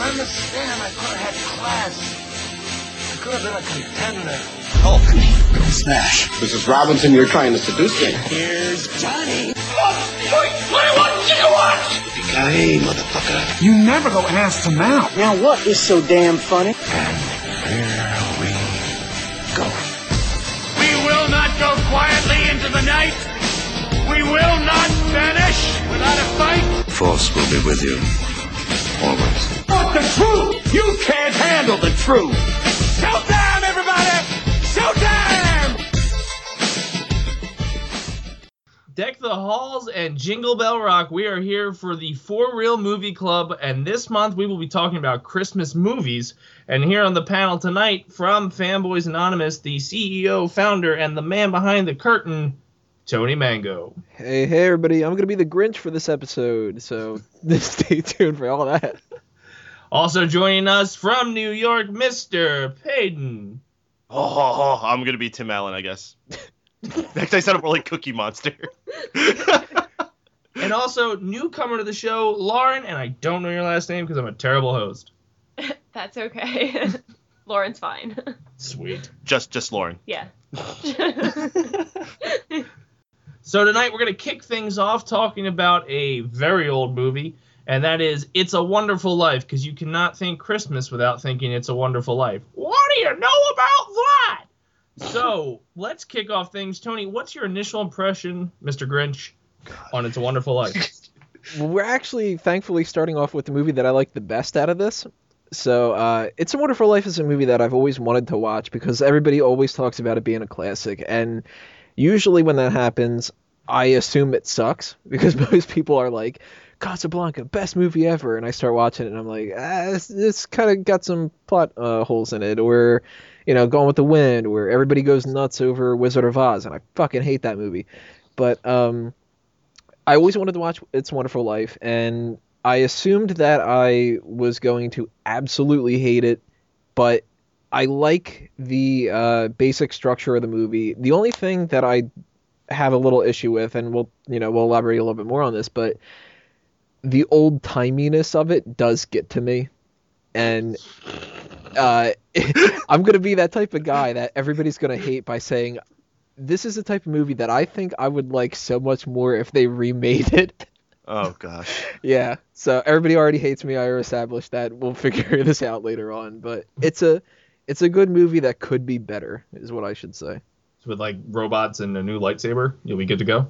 don't understand. I could have had class. I could have been a contender. Hulk, go smash. Mrs. Robinson, you're trying to seduce me. Here's Johnny. What? 21 gigawatts! Hey, motherfucker. You never go ass to mouth. Now what is so damn funny? And here we go. We will not go quietly into the night. We will not vanish without a fight. Force will be with you. Always. But the truth! You can't handle the truth! Showtime, everybody! Showtime! Deck the halls and Jingle Bell Rock. We are here for the For Real Movie Club, and this month we will be talking about Christmas movies. And here on the panel tonight, from Fanboys Anonymous, the CEO, founder, and the man behind the curtain, Tony Mango. Hey, hey, everybody! I'm gonna be the Grinch for this episode, so stay tuned for all that. Also joining us from New York, Mr. Payton. Oh, I'm gonna be Tim Allen, I guess. Next, I sounded more like Cookie Monster. And also newcomer to the show, Lauren, and I don't know your last name because I'm a terrible host. That's okay. Lauren's fine. Sweet. just, just Lauren. yeah. So tonight we're going to kick things off talking about a very old movie, and that is It's a Wonderful Life, because you cannot think Christmas without thinking It's a Wonderful Life. What do you know about that? So let's kick off things. Tony, what's your initial impression, Mr. Grinch, on It's a Wonderful Life? We're actually thankfully starting off with the movie that I like the best out of this. So, uh, It's a Wonderful Life is a movie that I've always wanted to watch because everybody always talks about it being a classic, and usually when that happens, I assume it sucks because most people are like, Casablanca, best movie ever, and I start watching it and I'm like, ah, this, kind of got some plot uh, holes in it, or you know, Gone with the Wind, where everybody goes nuts over Wizard of Oz, and I fucking hate that movie. But um, I always wanted to watch It's Wonderful Life, and I assumed that I was going to absolutely hate it, but I like the uh, basic structure of the movie. The only thing that I have a little issue with, and we'll you know we'll elaborate a little bit more on this, but the old timiness of it does get to me, and uh, I'm gonna be that type of guy that everybody's gonna hate by saying this is the type of movie that I think I would like so much more if they remade it. Oh gosh. yeah, so everybody already hates me. I already established that. We'll figure this out later on, but it's a it's a good movie that could be better, is what I should say. With like robots and a new lightsaber, you'll be good to go.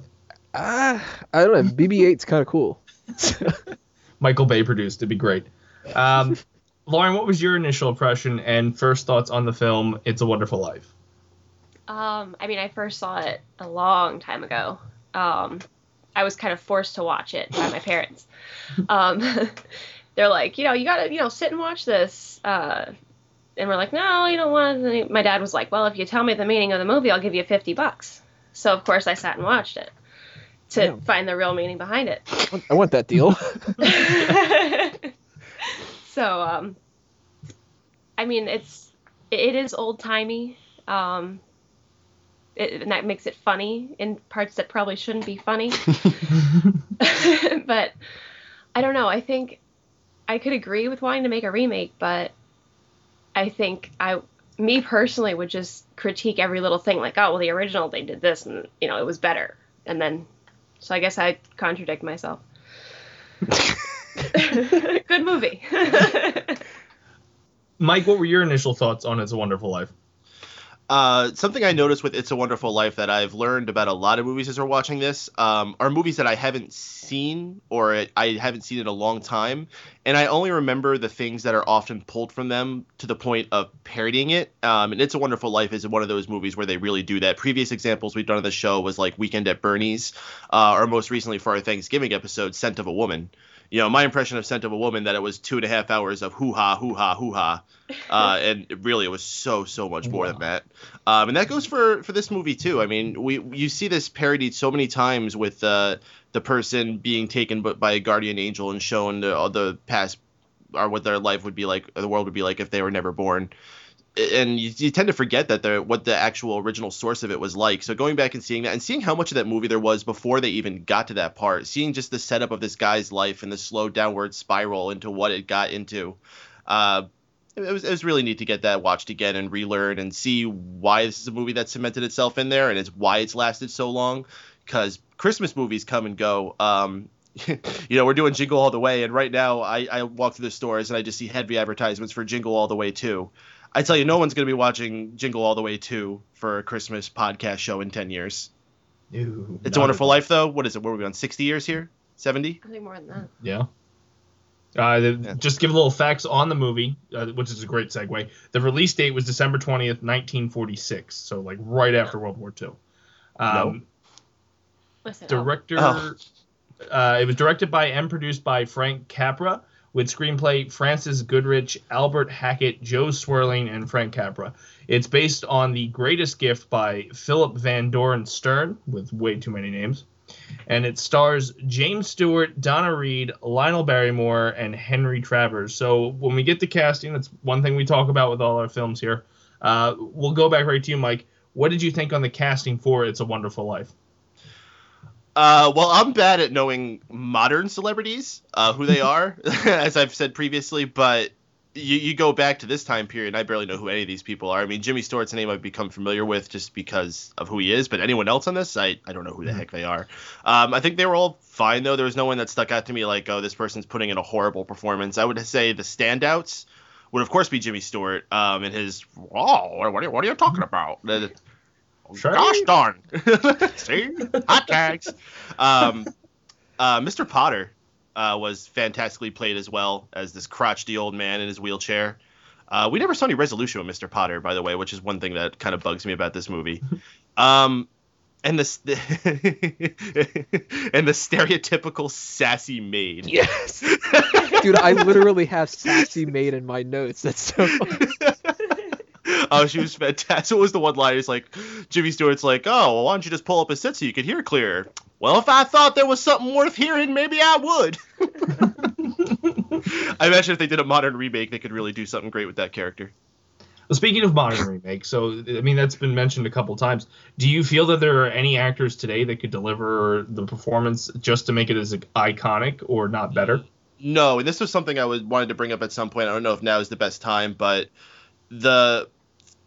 Ah, I don't know. BB-8's kind of cool. Michael Bay produced. It'd be great. Um, Lauren, what was your initial impression and first thoughts on the film It's a Wonderful Life? Um, I mean, I first saw it a long time ago. Um, I was kind of forced to watch it by my parents. Um, they're like, you know, you gotta, you know, sit and watch this. Uh, and we're like, no, you don't want. To. My dad was like, well, if you tell me the meaning of the movie, I'll give you fifty bucks. So of course I sat and watched it to Damn. find the real meaning behind it. I want that deal. so um i mean it's it is old timey um it, and that makes it funny in parts that probably shouldn't be funny but i don't know i think i could agree with wanting to make a remake but i think i me personally would just critique every little thing like oh well the original they did this and you know it was better and then so i guess i contradict myself good movie Mike, what were your initial thoughts on It's a Wonderful Life? Uh, something I noticed with It's a Wonderful Life that I've learned about a lot of movies as we're watching this um, are movies that I haven't seen or I haven't seen in a long time, and I only remember the things that are often pulled from them to the point of parodying it. Um, and It's a Wonderful Life is one of those movies where they really do that. Previous examples we've done on the show was like Weekend at Bernie's, uh, or most recently for our Thanksgiving episode, Scent of a Woman. You know, my impression of Scent of a Woman that it was two and a half hours of hoo ha, hoo ha, hoo ha, uh, and really it was so so much more than that. Um, and that goes for for this movie too. I mean, we you see this parodied so many times with uh, the person being taken by a guardian angel and shown the, all the past or what their life would be like, or the world would be like if they were never born. And you, you tend to forget that the what the actual original source of it was like. So going back and seeing that and seeing how much of that movie there was before they even got to that part, seeing just the setup of this guy's life and the slow downward spiral into what it got into. Uh, it was, it was really neat to get that watched again and relearn and see why this is a movie that cemented itself in there and it's why it's lasted so long because christmas movies come and go um, you know we're doing jingle all the way and right now I, I walk through the stores and i just see heavy advertisements for jingle all the way too i tell you no one's going to be watching jingle all the way 2 for a christmas podcast show in 10 years Ew, it's a wonderful life though what is it what are we on 60 years here 70 I think more than that. Yeah. Uh, Yeah. Just give a little facts on the movie, uh, which is a great segue. The release date was December 20th, 1946, so like right after World War II. Um, Listen, Director. Oh. Uh, it was directed by and produced by Frank Capra, with screenplay Frances Goodrich, Albert Hackett, Jo Swerling, and Frank Capra. It's based on The Greatest Gift by Philip Van Doren Stern, with way too many names. And it stars James Stewart, Donna Reed, Lionel Barrymore, and Henry Travers. So when we get to casting, that's one thing we talk about with all our films here. Uh, we'll go back right to you, Mike. What did you think on the casting for It's a Wonderful Life? Uh, well, I'm bad at knowing modern celebrities, uh, who they are, as I've said previously. But you, you go back to this time period, and I barely know who any of these people are. I mean, Jimmy Stewart's a name I've become familiar with just because of who he is. But anyone else on this, I, I don't know who the heck they are. Um, I think they were all fine though. There was no one that stuck out to me like, oh, this person's putting in a horrible performance. I would say the standouts would of course be Jimmy Stewart um, and his oh, what are you, what are you talking about? The- Gosh darn. See? Hot tags. Um, uh, Mr. Potter uh, was fantastically played as well as this crotchety old man in his wheelchair. Uh, we never saw any resolution with Mr. Potter, by the way, which is one thing that kind of bugs me about this movie. Um, and the and the stereotypical sassy maid. Yes. Dude, I literally have sassy maid in my notes. That's so funny. oh, she was fantastic. What was the one line? It's like Jimmy Stewart's like, "Oh, well, why don't you just pull up a set so you could hear clearer?" Well, if I thought there was something worth hearing, maybe I would. I imagine if they did a modern remake, they could really do something great with that character. Well, speaking of modern remakes, so I mean that's been mentioned a couple times. Do you feel that there are any actors today that could deliver the performance just to make it as iconic or not better? No, and this was something I was wanted to bring up at some point. I don't know if now is the best time, but the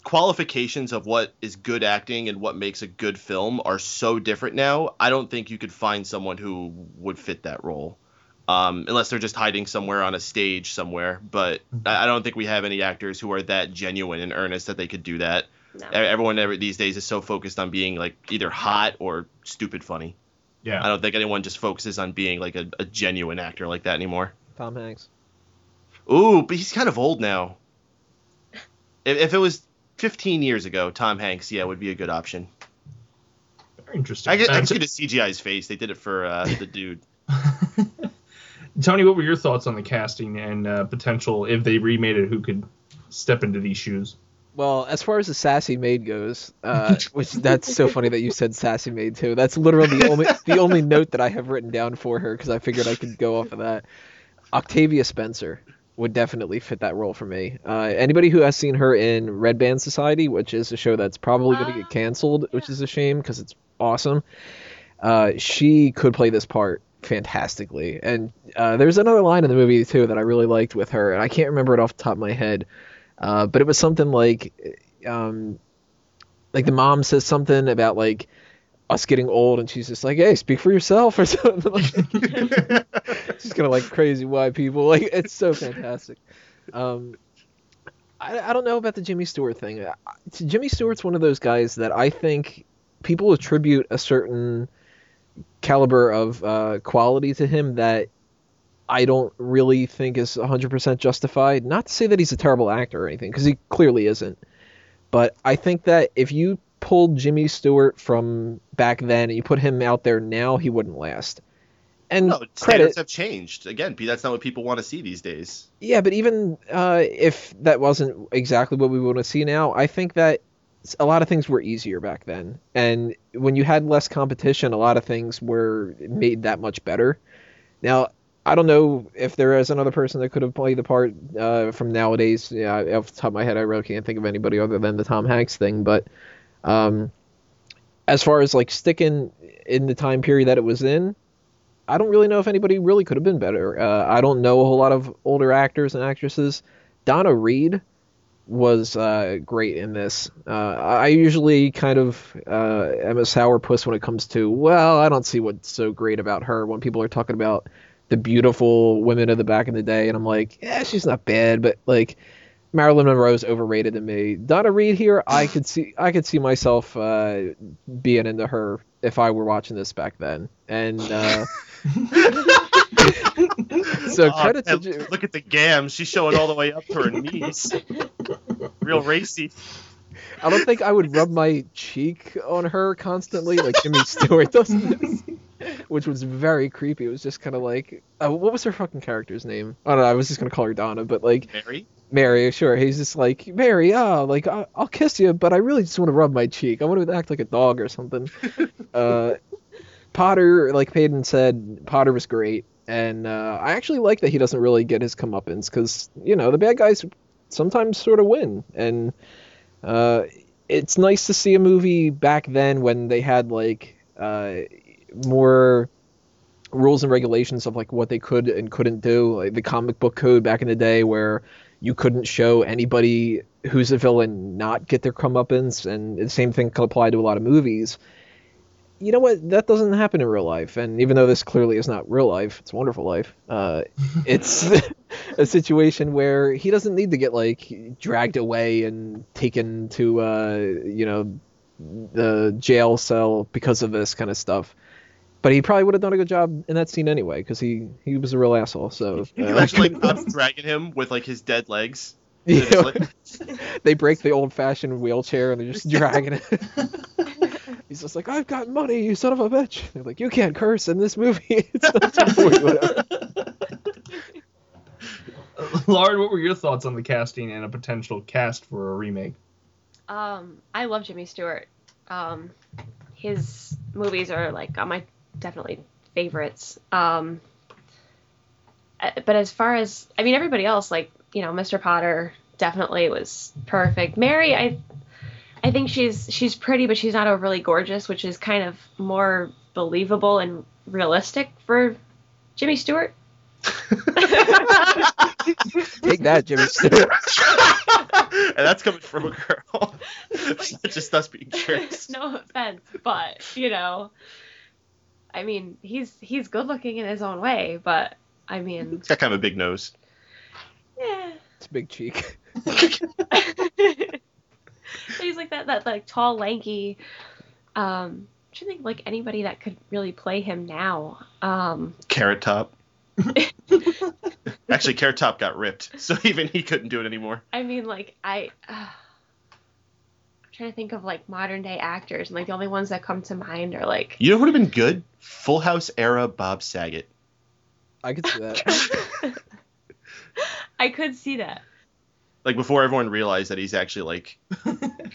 qualifications of what is good acting and what makes a good film are so different now. I don't think you could find someone who would fit that role. Um, unless they're just hiding somewhere on a stage somewhere, but I I don't think we have any actors who are that genuine and earnest that they could do that. No. Everyone ever, these days is so focused on being like either hot or stupid funny. Yeah, I don't think anyone just focuses on being like a, a genuine actor like that anymore. Tom Hanks. Ooh, but he's kind of old now. If, if it was 15 years ago, Tom Hanks, yeah, would be a good option. Very interesting. I get, I can see the CGI's face. They did it for uh, the dude. Tony, what were your thoughts on the casting and uh, potential if they remade it? Who could step into these shoes? Well, as far as the sassy maid goes, uh, which that's so funny that you said sassy maid too. That's literally the only the only note that I have written down for her because I figured I could go off of that. Octavia Spencer would definitely fit that role for me. Uh, anybody who has seen her in Red Band Society, which is a show that's probably going to Ah, get canceled, which is a shame because it's awesome. Uh, she could play this part fantastically. And uh, there's another line in the movie too that I really liked with her, and I can't remember it off the top of my head. Uh, but it was something like, um, like the mom says something about like us getting old, and she's just like, "Hey, speak for yourself," or something. Like, she's gonna like crazy white people. Like it's so fantastic. Um, I, I don't know about the Jimmy Stewart thing. Jimmy Stewart's one of those guys that I think people attribute a certain caliber of uh, quality to him that I don't really think is 100% justified. Not to say that he's a terrible actor or anything, because he clearly isn't. But I think that if you pulled Jimmy Stewart from back then and you put him out there now, he wouldn't last. And No, credit, standards have changed. Again, that's not what people want to see these days. yeah, but even uh, if that wasn't exactly what we want to see now, I think that a lot of things were easier back then. And when you had less competition, a lot of things were made that much better. Now, I don't know if there is another person that could have played the part uh, from nowadays. Yeah, off the top of my head, I really can't think of anybody other than the Tom Hanks thing. But um, as far as like sticking in the time period that it was in, I don't really know if anybody really could have been better. Uh, I don't know a whole lot of older actors and actresses. Donna Reed was uh, great in this. Uh, I usually kind of uh, am a sourpuss when it comes to, well, I don't see what's so great about her when people are talking about the beautiful women of the back in the day, and I'm like, yeah, she's not bad, but like Marilyn Monroe's overrated to me. Donna Reed here, I could see I could see myself uh, being into her if I were watching this back then, and. Uh, so Oh, credit to man, Ju- look at the gam. She's showing all the way up to her knees. Real racy. I don't think I would rub my cheek on her constantly like Jimmy Stewart does this, which was very creepy. It was just kind of like, uh, what was her fucking character's name? I don't know. I was just gonna call her Donna, but like Mary. Mary, sure. He's just like Mary. Ah, like I- I'll kiss you, but I really just want to rub my cheek. I want to act like a dog or something. uh, Potter, like Peyton said, Potter was great, and uh, I actually like that he doesn't really get his comeuppance because you know the bad guys sometimes sort of win, and uh, it's nice to see a movie back then when they had like uh, more rules and regulations of like what they could and couldn't do, like the comic book code back in the day where you couldn't show anybody who's a villain not get their comeuppance, and the same thing could apply to a lot of movies. You know what? That doesn't happen in real life, and even though this clearly is not real life, it's Wonderful Life. Uh, it's a situation where he doesn't need to get like dragged away and taken to uh, you know the jail cell because of this kind of stuff. But he probably would have done a good job in that scene anyway, because he he was a real asshole. So You uh, actually like cops dragging him with like his dead legs. Yeah. they break the old-fashioned wheelchair and they're just dragging it. He's just like, "I've got money, you son of a bitch." They're like, "You can't curse in this movie." it's not to whatever. Lauren, what were your thoughts on the casting and a potential cast for a remake? Um, I love Jimmy Stewart. Um, his movies are like on my definitely favorites. Um, uh, but as far as I mean, everybody else, like you know, Mr. Potter definitely was perfect. Mary, I, I think she's she's pretty, but she's not overly gorgeous, which is kind of more believable and realistic for Jimmy Stewart. Take that, Jimmy Stewart. and that's coming from a girl. It's not just us being jerks. no offense, but you know, I mean, he's he's good looking in his own way, but I mean, He's got kind of a big nose. yeah. It's a big cheek. he's like that that like tall, lanky. Um, I don't think like anybody that could really play him now. Um, Carrot Top. Actually, Carrot Top got ripped, so even he couldn't do it anymore. I mean, like I. Uh, I'm trying to think of like modern day actors, and like the only ones that come to mind are like You know what would have been good? Full House era Bob Saget. I could see that. I could see that. Like before everyone realized that he's actually like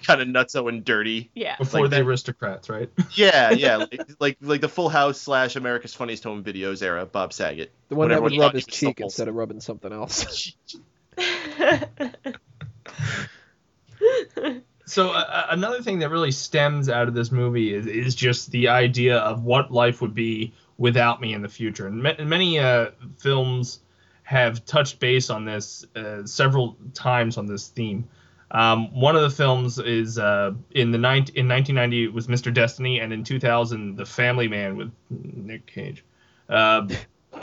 kind of nutso and dirty. Yeah. Before Like the that- aristocrats, right? Yeah, yeah, like, like like the Full House slash America's Funniest Home Videos era Bob Saget. The one that would rub his he was so cheek wholesome. instead of rubbing something else. So uh, another thing that really stems out of this movie is, is just the idea of what life would be without me in the future. And ma- many uh, films have touched base on this uh, several times on this theme. Um, one of the films is uh, in the nine in 1990 it was Mr. Destiny, and in 2000 The Family Man with Nick Cage uh,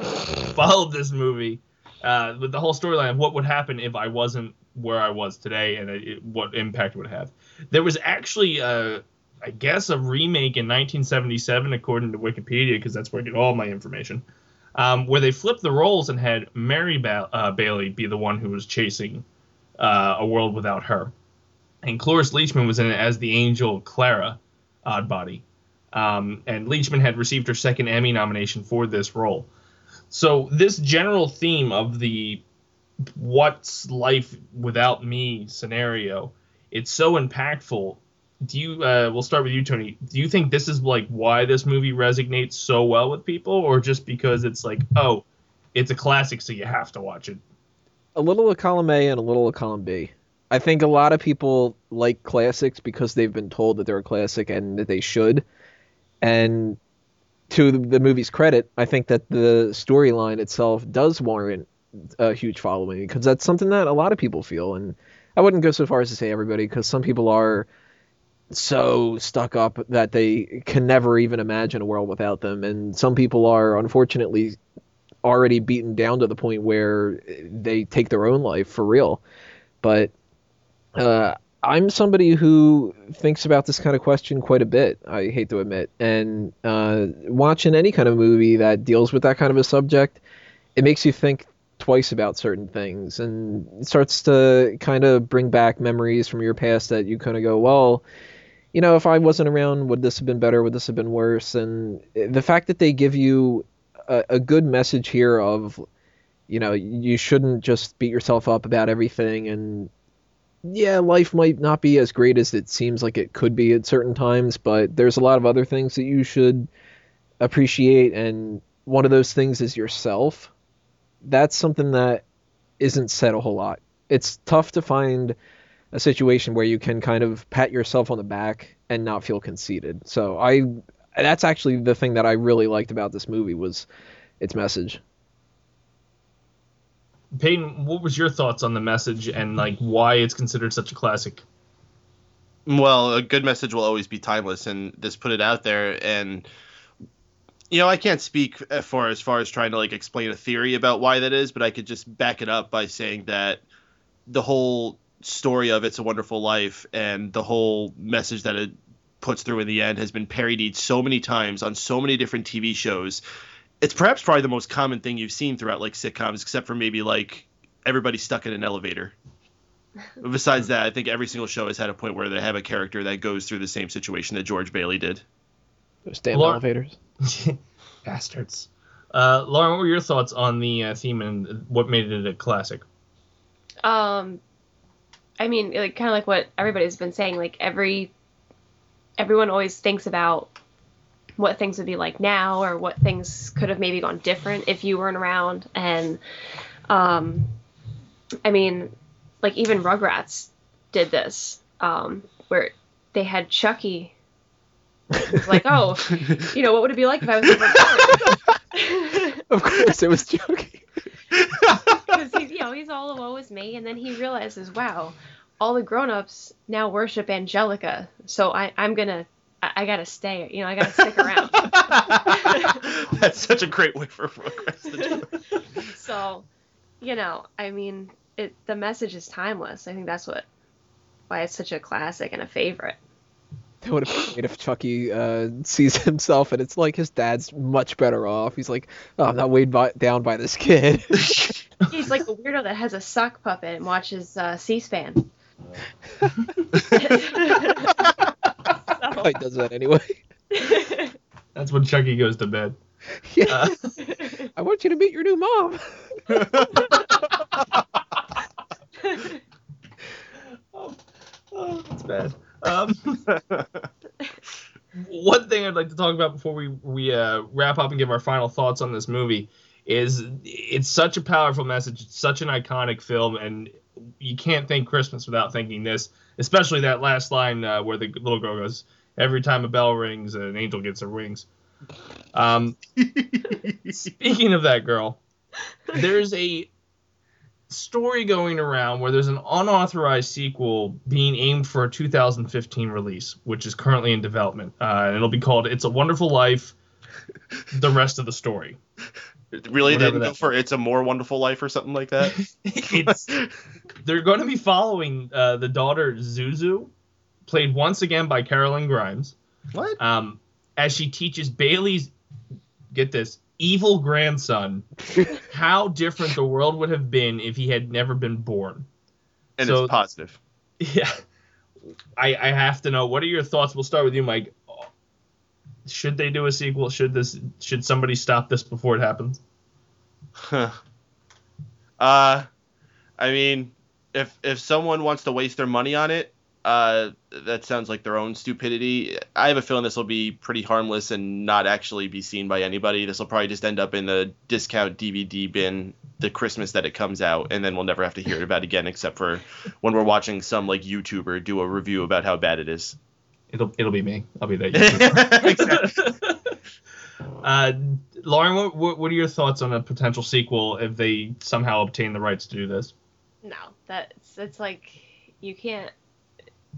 followed this movie uh, with the whole storyline of what would happen if I wasn't where I was today and it, what impact it would have. There was actually, uh, I guess, a remake in 1977, according to Wikipedia, because that's where I get all my information, um, where they flipped the roles and had Mary ba- uh, Bailey be the one who was chasing uh, a world without her. And Cloris Leachman was in it as the angel Clara Oddbody. Um, and Leachman had received her second Emmy nomination for this role. So this general theme of the what's life without me scenario, it's so impactful. Do you? Uh, we'll start with you, Tony. Do you think this is like why this movie resonates so well with people, or just because it's like, oh, it's a classic, so you have to watch it. A little of column A and a little of column B. I think a lot of people like classics because they've been told that they're a classic and that they should. And to the, the movie's credit, I think that the storyline itself does warrant a huge following because that's something that a lot of people feel. And I wouldn't go so far as to say everybody because some people are so stuck up that they can never even imagine a world without them. And some people are unfortunately already beaten down to the point where they take their own life for real. But uh, I'm somebody who thinks about this kind of question quite a bit. I hate to admit, and uh, watching any kind of movie that deals with that kind of a subject, it makes you think twice about certain things, and it starts to kind of bring back memories from your past that you kind of go, well, you know, if I wasn't around, would this have been better? Would this have been worse? And the fact that they give you a, a good message here of, you know, you shouldn't just beat yourself up about everything and yeah, life might not be as great as it seems like it could be at certain times, but there's a lot of other things that you should appreciate, and one of those things is yourself. That's something that isn't said a whole lot. It's tough to find a situation where you can kind of pat yourself on the back and not feel conceited. So I that's actually the thing that I really liked about this movie was its message. Peyton, what was your thoughts on the message and like why it's considered such a classic? Well, a good message will always be timeless, and this put it out there. And you know, I can't speak for as far as trying to like explain a theory about why that is, but I could just back it up by saying that the whole story of It's a Wonderful Life and the whole message that it puts through in the end has been parodied so many times on so many different TV shows it's perhaps probably the most common thing you've seen throughout like sitcoms, except for maybe like everybody stuck in an elevator. But besides that, I think every single show has had a point where they have a character that goes through the same situation that George Bailey did. Those damn Laura- elevators. Bastards. Uh, Lauren, what were your thoughts on the uh, theme and what made it a classic? Um, I mean, like kind of like what everybody's been saying. Like every everyone always thinks about what things would be like now, or what things could have maybe gone different if you weren't around. And um, I mean, like even Rugrats did this, um, where they had Chucky. It's like, oh, you know, what would it be like if I was never? Of course, it was joking. because he's you know he's all of woe is me and then he realizes wow all the grown-ups now worship angelica. So I, i'm gonna I, I gotta stay you know i gotta stick around. That's such a great way for Rugrats to do so you know i mean it the message is timeless. I think that's what why it's such a classic and a favorite That would have been great if Chucky uh, sees himself and it's like his dad's much better off. He's like, oh, I'm not weighed by, down by this kid. he's like a weirdo that has a sock puppet and watches uh, c-span Probably does that anyway. That's when Chucky goes to bed. Yeah. Uh, I want you to meet your new mom. oh, that's bad. Um, one thing I'd like to talk about before we we uh, wrap up and give our final thoughts on this movie is it's such a powerful message. It's such an iconic film, and you can't think Christmas without thinking this. Especially that last line uh, where the little girl goes, "Every time a bell rings, an angel gets her wings." Um, speaking of that girl, there's a story going around where there's an unauthorized sequel being aimed for a 2015 release, which is currently in development. Uh, and it'll be called "It's a Wonderful Life." The rest of the story. really Whatever didn't go for It's a More Wonderful Life or something like that? it's they're going to be following uh, the daughter Zuzu, played once again by Karolyn Grimes, what? um, as she teaches Bailey's get this evil grandson how different the world would have been if he had never been born. And so- it's positive. Yeah, I I have to know what are your thoughts. We'll start with you, Mike. Should they do a sequel? Should this? Should somebody stop this before it happens? Huh. Uh, I mean, if if someone wants to waste their money on it, Uh, that sounds like their own stupidity. I have a feeling this will be pretty harmless and not actually be seen by anybody. This will probably just end up in the discount DVD bin the Christmas that it comes out, and then we'll never have to hear about it again, except for when we're watching some like YouTuber do a review about how bad it is. It'll it'll be me. I'll be that. YouTuber. uh, Lauren, what, what what are your thoughts on a potential sequel if they somehow obtain the rights to do this? No, that's it's like you can't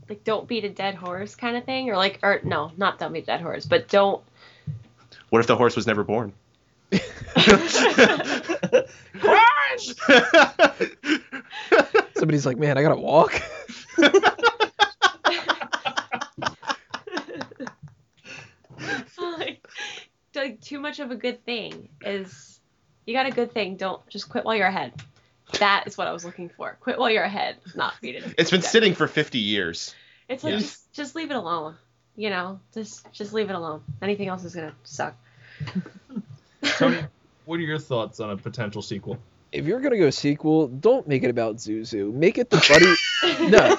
like don't beat a dead horse kind of thing, or like or no, not don't beat a dead horse, but don't. What if the horse was never born? Somebody's like, man, I gotta walk. like, like too much of a good thing is you got a good thing. Don't just quit while you're ahead. That is what I was looking for. Quit while you're ahead, not beat it. It's been sitting for 50 years. It's like Yeah. just, just leave it alone. You know, just just leave it alone. Anything else is gonna suck. Tony, what are your thoughts on a potential sequel? if you're gonna go sequel, don't make it about Zuzu. Make it the buddy. no,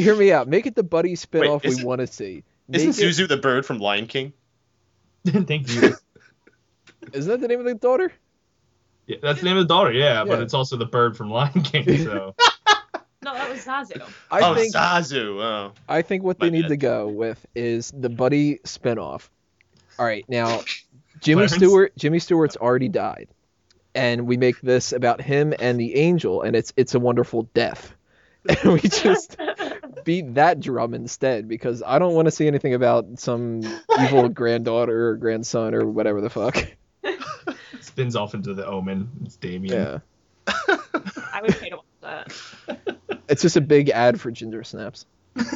hear me out. Make it the buddy spinoff we want to see. Isn't Make it- Zuzu the bird from Lion King? Thank you. Isn't that the name of the daughter? Yeah, that's the name of the daughter, yeah, but it's also the bird from Lion King. So No, that was Zazu. I oh, think Zazu. Oh. I think what My they need bad. to go with is the buddy spinoff. All right, now Jimmy Clarence? Stewart. Jimmy Stewart's already died, and we make this about him and the angel, and it's it's a wonderful death, and we just beat that drum instead because I don't want to see anything about some evil granddaughter or grandson or whatever the fuck. Spins off into the Omen. It's Damien. Yeah, I would pay to watch that. it's just a big ad for ginger snaps.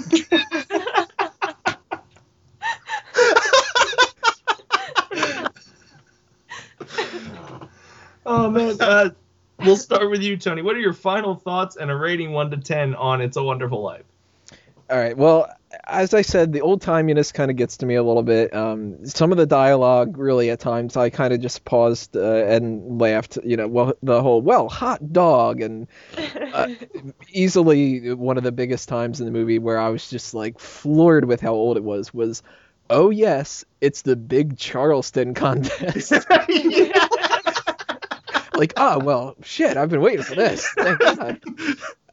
Oh man. Uh, we'll start with you, Tony. What are your final thoughts and a rating one to ten on It's a Wonderful Life? All right. Well, as I said, the old timiness kind of gets to me a little bit. Um, some of the dialogue, really, at times, I kind of just paused uh, and laughed. You know, well, the whole "well, hot dog" and uh, easily one of the biggest times in the movie where I was just like floored with how old it was was, oh yes, it's the big Charleston contest. like, oh well, shit, I've been waiting for this. Thank God.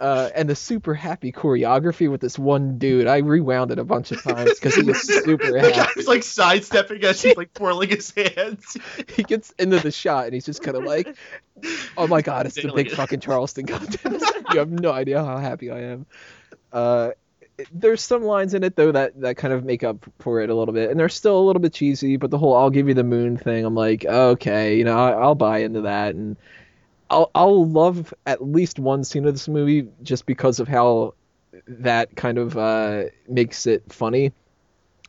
Uh, and the super happy choreography with this one dude, I rewound it a bunch of times because he was super happy. was like sidestepping as he's like twirling his hands. He gets into the shot and he's just kind of like, oh my god, it's the big fucking Charleston contest. you have no idea how happy I am. Uh, there's some lines in it though that that kind of make up for it a little bit, and they're still a little bit cheesy. But the whole "I'll give you the moon" thing, I'm like, okay, you know, I, I'll buy into that, and I'll I'll love at least one scene of this movie just because of how that kind of uh, makes it funny,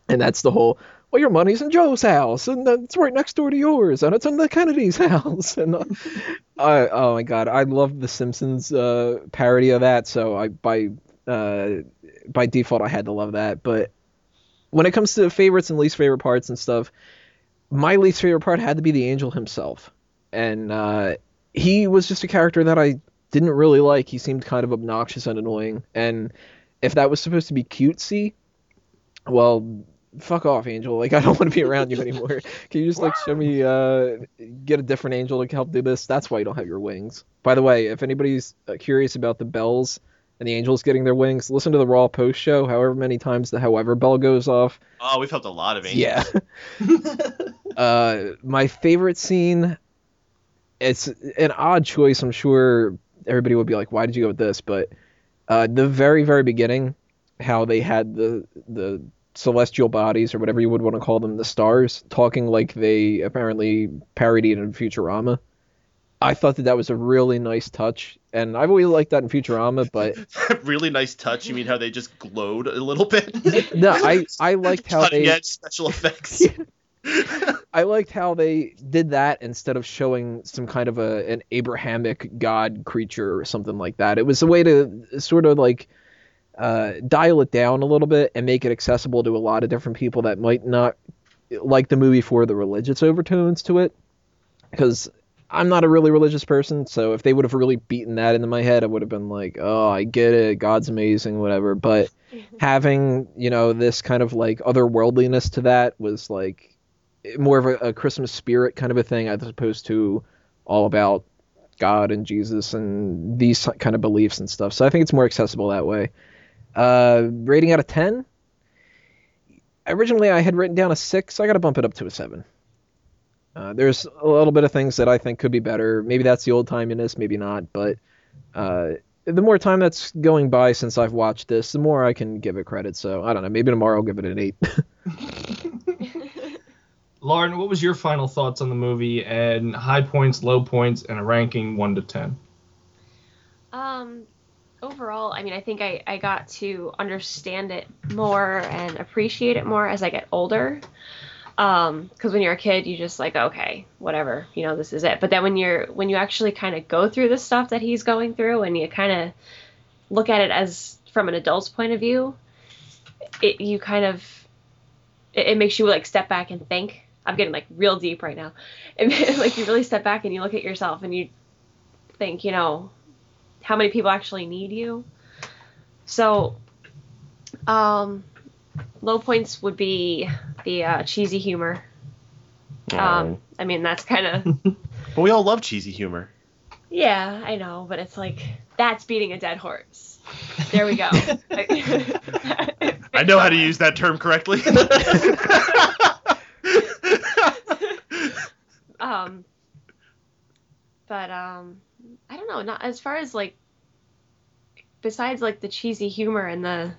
and that's the whole. Well, your money's in Joe's house, and it's right next door to yours, and it's in the Kennedy's house. And uh, I, oh my god, I love the Simpsons uh, parody of that. So I by uh, by default I had to love that. But when it comes to favorites and least favorite parts and stuff, my least favorite part had to be the angel himself, and uh, he was just a character that I didn't really like. He seemed kind of obnoxious and annoying, and if that was supposed to be cutesy, well, fuck off, Angel. Like I don't want to be around you anymore. Can you just like show me uh get a different angel to help do this? That's why you don't have your wings. By the way, if anybody's uh, curious about the bells and the angels getting their wings, listen to the Raw post show. However many times the however bell goes off. Oh, we've helped a lot of angels. Yeah. uh, my favorite scene. It's an odd choice. I'm sure everybody would be like, "Why did you go with this?" But uh, the very, very beginning, how they had the the celestial bodies or whatever you would want to call them, the stars, talking like they apparently parodied in Futurama. I thought that that was a really nice touch, and I've always liked that in Futurama. But really nice touch. You mean how they just glowed a little bit? no, I I liked how Cutting they special effects. I liked how they did that instead of showing some kind of a an Abrahamic god creature or something like that. It was a way to sort of like uh, dial it down a little bit and make it accessible to a lot of different people that might not like the movie for the religious overtones to it. Because I'm not a really religious person, so if they would have really beaten that into my head, I would have been like, oh, I get it, God's amazing, whatever. But having, you know, this kind of like otherworldliness to that was like more of a, a Christmas spirit kind of a thing, as opposed to all about God and Jesus and these kind of beliefs and stuff. So I think it's more accessible that way. Uh, rating out of 10? Originally, I had written down a 6. I got to bump it up to a 7. Uh, there's a little bit of things that I think could be better. Maybe that's the old timiness, maybe not. But uh, the more time that's going by since I've watched this, the more I can give it credit. So I don't know. Maybe tomorrow I'll give it an eight. Lauren, what was your final thoughts on the movie and high points, low points, and a ranking one to ten? Um, overall, I mean, I think I, I got to understand it more and appreciate it more as I get older. Um, because when you're a kid, you just like, okay, whatever, you know, this is it. But then when you're when you actually kind of go through the stuff that he's going through, and you kind of look at it as from an adult's point of view, it you kind of it, it makes you like step back and think. I'm getting like real deep right now. And like you really step back and you look at yourself and you think, you know, how many people actually need you. So, um, low points would be the uh, cheesy humor. Um, I mean, that's kind of But we all love cheesy humor. yeah, I know, but it's like that's beating a dead horse. There we go. I know how to use that term correctly. um, but um, I don't know. Not as far as like besides like the cheesy humor and the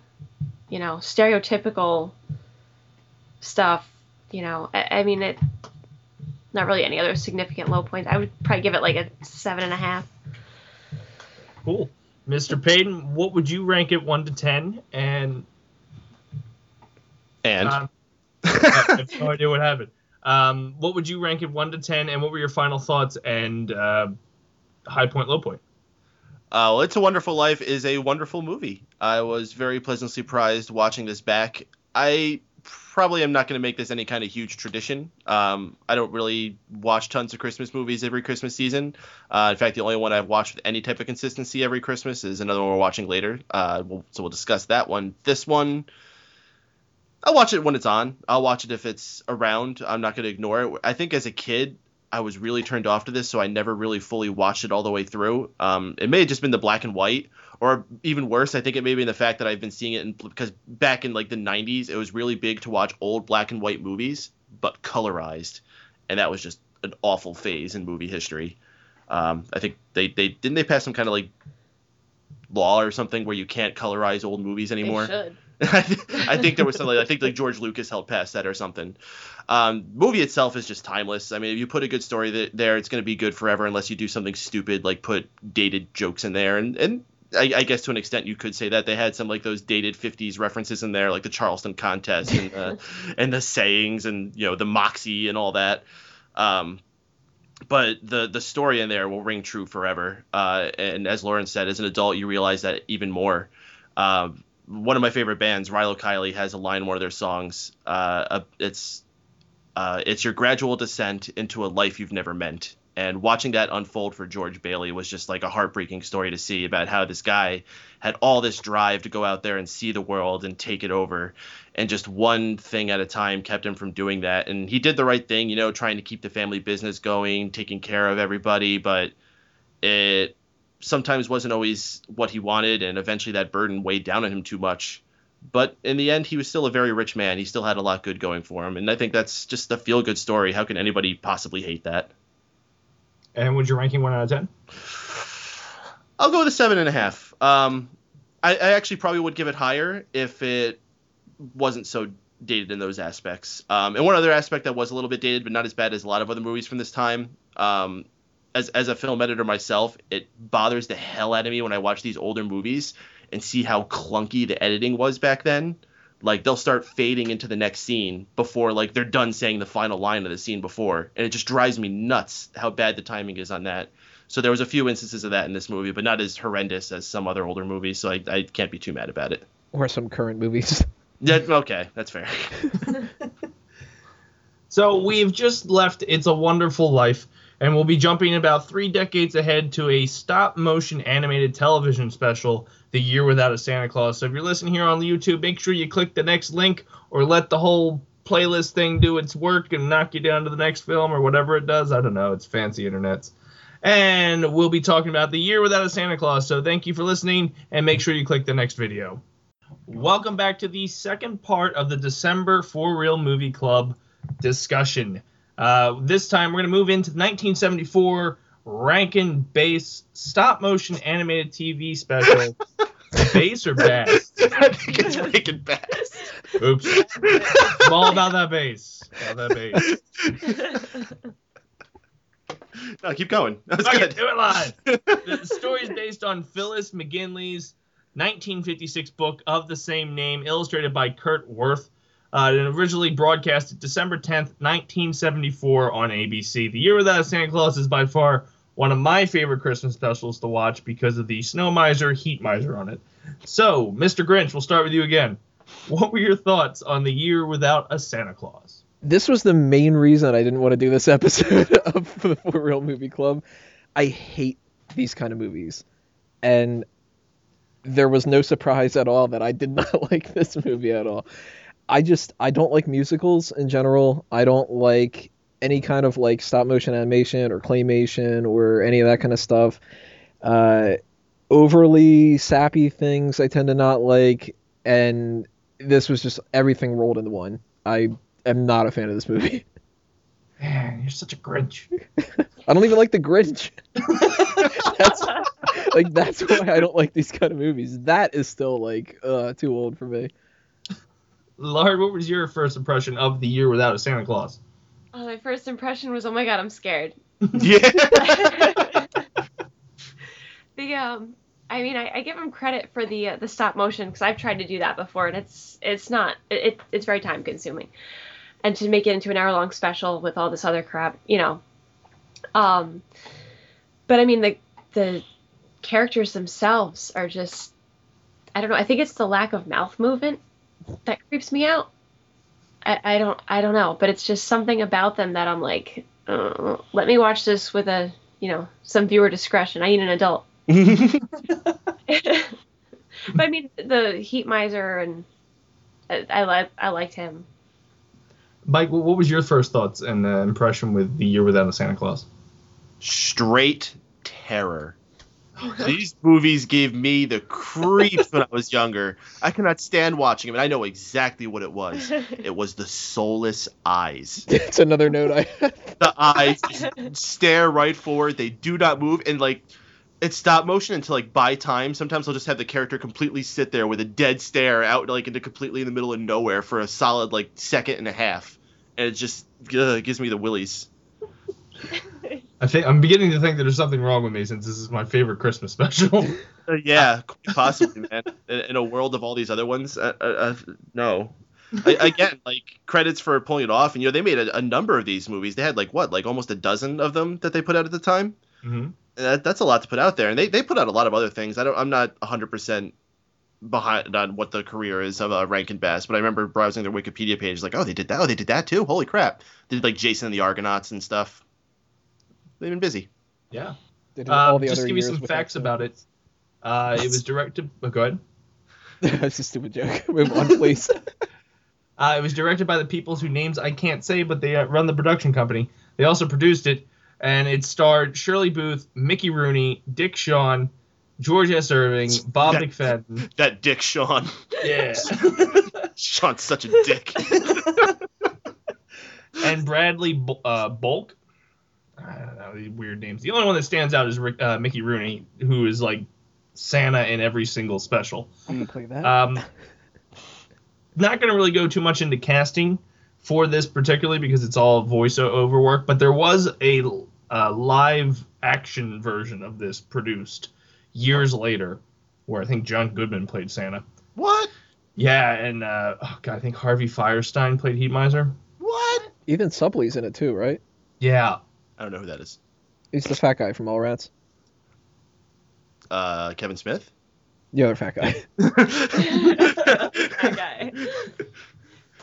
you know stereotypical stuff. You know, I, I mean it. Not really any other significant low points. I would probably give it like a seven and a half. Cool. Mr. Payton, what would you rank it one to ten? And and um, I have no idea what happened. Um, what would you rank it one to ten? And what were your final thoughts and uh, high point, low point? Uh, well, It's a Wonderful Life is a wonderful movie. I was very pleasantly surprised watching this back. I probably am not going to make this any kind of huge tradition. Um, I don't really watch tons of Christmas movies every Christmas season. Uh, in fact, the only one I've watched with any type of consistency every Christmas is another one we're watching later. Uh, we'll, so we'll discuss that one. This one, I'll watch it when it's on. I'll watch it if it's around. I'm not going to ignore it. I think as a kid, I was really turned off to this, so I never really fully watched it all the way through. Um, it may have just been the black and white, or even worse, I think it may be the fact that I've been seeing it in, because back in like the 90s, it was really big to watch old black and white movies, but colorized, and that was just an awful phase in movie history. Um, I think they, they didn't they pass some kind of like law or something where you can't colorize old movies anymore. They should. I think there was something. I think like George Lucas held past that or something. Um, movie itself is just timeless. I mean, if you put a good story th- there, it's going to be good forever, unless you do something stupid like put dated jokes in there. And and I, I guess to an extent you could say that they had some like those dated '50s references in there, like the Charleston contest and uh, and the sayings and you know the moxie and all that. Um, but the the story in there will ring true forever. Uh, and as Lauren said, as an adult, you realize that even more. Um, one of my favorite bands, Rilo Kiley, has a line in one of their songs. Uh, it's uh, it's your gradual descent into a life you've never meant. And watching that unfold for George Bailey was just like a heartbreaking story to see about how this guy had all this drive to go out there and see the world and take it over. And just one thing at a time kept him from doing that. And he did the right thing, you know, trying to keep the family business going, taking care of everybody. But it sometimes wasn't always what he wanted, and eventually that burden weighed down on him too much. But in the end, he was still a very rich man. He still had a lot good going for him, and I think that's just a feel good story. How can anybody possibly hate that? And would you ranking one out of ten? I'll go with a seven and a half. Um, I, I actually probably would give it higher if it wasn't so dated in those aspects. Um, and one other aspect that was a little bit dated, but not as bad as a lot of other movies from this time. Um, as as a film editor myself, it bothers the hell out of me when I watch these older movies and see how clunky the editing was back then. Like they'll start fading into the next scene before like they're done saying the final line of the scene before, and it just drives me nuts how bad the timing is on that. So there was a few instances of that in this movie, but not as horrendous as some other older movies. So I, I can't be too mad about it. Or some current movies. Yeah, okay, that's fair. So we've just left It's a Wonderful Life, And we'll be jumping about three decades ahead to a stop motion animated television special, The Year Without a Santa Claus. So if you're listening here on YouTube, make sure you click the next link or let the whole playlist thing do its work and knock you down to the next film or whatever it does. I don't know. It's fancy internets. And we'll be talking about The Year Without a Santa Claus. So thank you for listening and make sure you click the next video. Welcome back to the second part of the December For Real Movie Club discussion. Uh, this time we're going to move into the 1974 Rankin Bass stop motion animated TV special. bass or bass? I think it's Rankin Bass. Oops. I'm all about that bass. About that bass. No, keep going. That was Fuck good. do it live. the story is based on Phyllis McGinley's 1956 book of the same name, illustrated by Kurt Werth. Uh, and originally broadcasted December 10th, 1974 on ABC. The Year Without Santa Claus is by far one of my favorite Christmas specials to watch because of the Snow Miser, Heat Miser on it. So, Mr. Grinch, we'll start with you again. What were your thoughts on The Year Without a Santa Claus? This was the main reason I didn't want to do this episode of the For Real Movie Club. I hate these kind of movies. And there was no surprise at all that I did not like this movie at all. I just I don't like musicals in general. I don't like any kind of like stop motion animation or claymation or any of that kind of stuff. Uh, overly sappy things I tend to not like, and this was just everything rolled into one. I am not a fan of this movie. Man, you're such a Grinch. I don't even like the Grinch. that's like that's why I don't like these kind of movies. That is still like uh, too old for me. Lard, what was your first impression of The Year Without a Santa Claus? Oh, my first impression was, oh my god, I'm scared. Yeah. the um, I mean, I, I give him credit for the uh, the stop motion because I've tried to do that before, and it's it's not it, it it's very time consuming, and to make it into an hour long special with all this other crap, you know. Um, but I mean the the characters themselves are just I don't know. I think it's the lack of mouth movement that creeps me out. I, I don't I don't know, but it's just something about them that I'm like, uh, let me watch this with a you know some viewer discretion. I need an adult. but I mean the heat miser and I, I like I liked him. Mike, what was your first thoughts and uh, impression with The Year Without a Santa Claus? Straight terror. These movies gave me the creeps when I was younger. I cannot stand watching them, and I know exactly what it was. It was the soulless eyes. It's another note I The eyes stare right forward. They do not move, and like it's stop motion until like by time. Sometimes I'll just have the character completely sit there with a dead stare out like into completely in the middle of nowhere for a solid like second and a half, and it just uh, gives me the willies. I think I'm beginning to think that there's something wrong with me since this is my favorite Christmas special. Uh, yeah, possibly, man. In, in a world of all these other ones, uh, uh, uh, no. I, again, like credits for pulling it off, and you know they made a, a number of these movies. They had like what, like almost a dozen of them that they put out at the time. hmm That, that's a lot to put out there, and they, they put out a lot of other things. I don't, I'm not 100 percent behind on what the career is of uh, Rankin Bass, but I remember browsing their Wikipedia page, like, oh, they did that, oh, they did that too. Holy crap! They did like Jason and the Argonauts and stuff. They've been busy. Yeah. They did all Um, the just other to give you some facts about it. Uh, it was directed. Oh, go ahead. That's a stupid joke. Move on, please. Uh, it was directed by the people whose names I can't say, but they uh, run the production company. They also produced it, and it starred Shirley Booth, Mickey Rooney, Dick Shawn, George S. Irving, Bob That- McFadden. That Dick Sean. Yeah. Sean's such a dick. and Bradley Bo- uh, Bulk. I don't know these weird names. The only one that stands out is Rick, uh, Mickey Rooney, who is like Santa in every single special. I'm gonna play that. Um, not going to really go too much into casting for this particularly because it's all voiceover work, but there was a uh, live action version of this produced years later, where I think John Goodman played Santa. what? Yeah, and uh, oh god, I think Harvey Fierstein played Heat Miser. What? Ethan Suplee's in it too, right? Yeah, I don't know who that is. He's the fat guy from Mallrats. Uh, Kevin Smith. The other fat guy. That guy.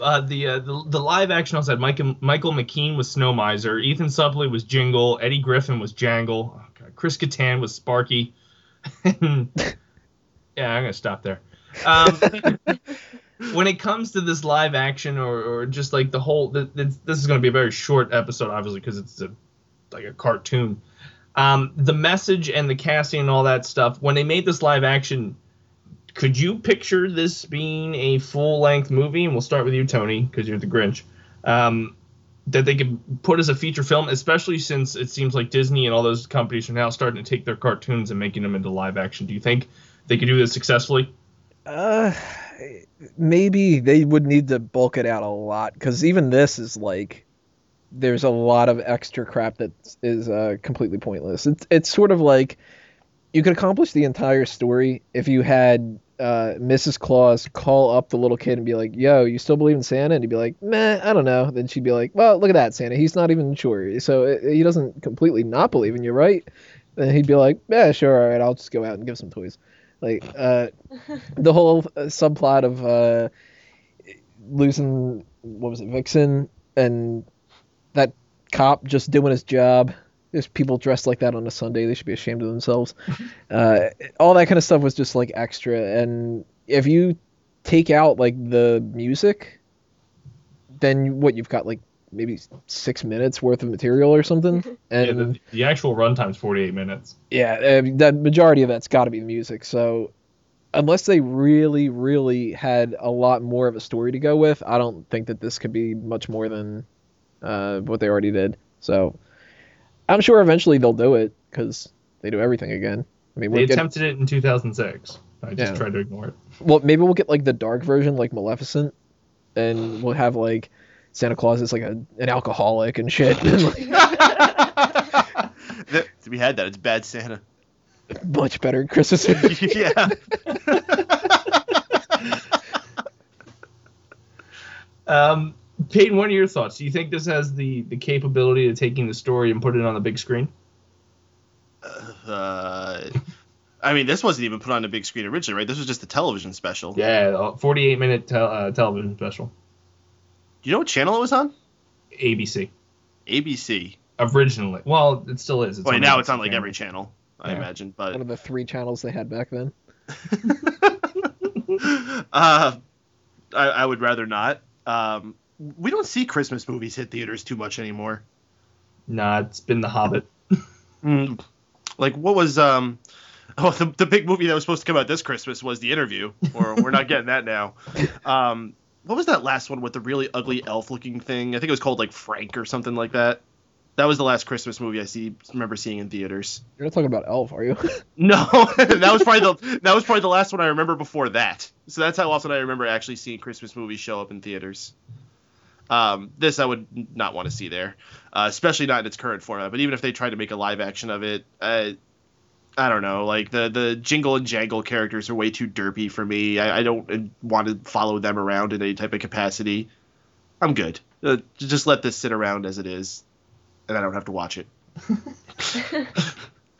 Uh, the, uh, the the live action also had Michael Michael McKean was Snow Miser, Ethan Suplee was Jingle, Eddie Griffin was Jangle, oh, God, Chris Kattan was Sparky. yeah, I'm gonna stop there. Um, when it comes to this live action or, or just like the whole, th- th- this is gonna be a very short episode, obviously, because it's a like a cartoon. Um, the message and the casting and all that stuff. When they made this live action, could you picture this being a full length movie? And we'll start with you, Tony, because you're the Grinch. Um, that they could put as a feature film, especially since it seems like Disney and all those companies are now starting to take their cartoons and making them into live action. Do you think they could do this successfully? Uh, maybe they would need to bulk it out a lot because even this is like there's a lot of extra crap that is uh, completely pointless. It's it's sort of like you could accomplish the entire story if you had uh, Mrs. Claus call up the little kid and be like, "Yo, you still believe in Santa?" And he'd be like, "Meh, I don't know." Then she'd be like, "Well, look at that Santa. He's not even sure. So it, he doesn't completely not believe in you, right?" And he'd be like, "Yeah, sure, all right. I'll just go out and give some toys." Like uh, the whole uh, subplot of uh, losing what was it, Vixen, and cop just doing his job. There's people dressed like that on a Sunday. They should be ashamed of themselves. uh, all that kind of stuff was just like extra. And if you take out like the music, then what you've got like maybe six minutes worth of material or something. And yeah, the, the actual runtime's 48 minutes. yeah, uh, the majority of that's got to be the music. So unless they really, really had a lot more of a story to go with, I don't think that this could be much more than uh, what they already did. So I'm sure eventually they'll do it because they do everything again. I mean, They we'll get, attempted it in 2006. I just Yeah. tried to ignore it. well, maybe we'll get like the dark version, like Maleficent, and we'll have like Santa Claus is like a, an alcoholic and shit. and, like, That- we had that. It's Bad Santa. much better Christmas. yeah. Um, Peyton, what are your thoughts? Do you think this has the, the capability of taking the story and put it on the big screen? Uh, I mean, this wasn't even put on the big screen originally, right? This was just a television special. Yeah, 48 minute tel- uh, television special. Do you know what channel it was on? ABC. ABC. Originally. Well, it still is. It's Wait, now ABC it's on like channel. every channel, I Yeah. imagine. But one of the three channels they had back then. uh, I, I would rather not. Um, we don't see Christmas movies hit theaters too much anymore. Nah, it's been The Hobbit. Mm, like what was um oh the, the big movie that was supposed to come out this christmas was the interview or we're not getting that now. Um what was that last one with the really ugly elf looking thing? I think it was called like frank or something like that. That was the last christmas movie i see remember seeing in theaters. You're not talking about Elf, are you? no that was probably the that was probably the last one i remember before that. So that's how often i remember actually seeing christmas movies show up in theaters um, this I would not want to see there, uh, especially not in its current format. But even if they tried to make a live action of it, uh, I don't know. Like the the Jingle and Jangle characters are way too derpy for me. I, I don't want to follow them around in any type of capacity. I'm good. Uh, just let this sit around as it is, and I don't have to watch it.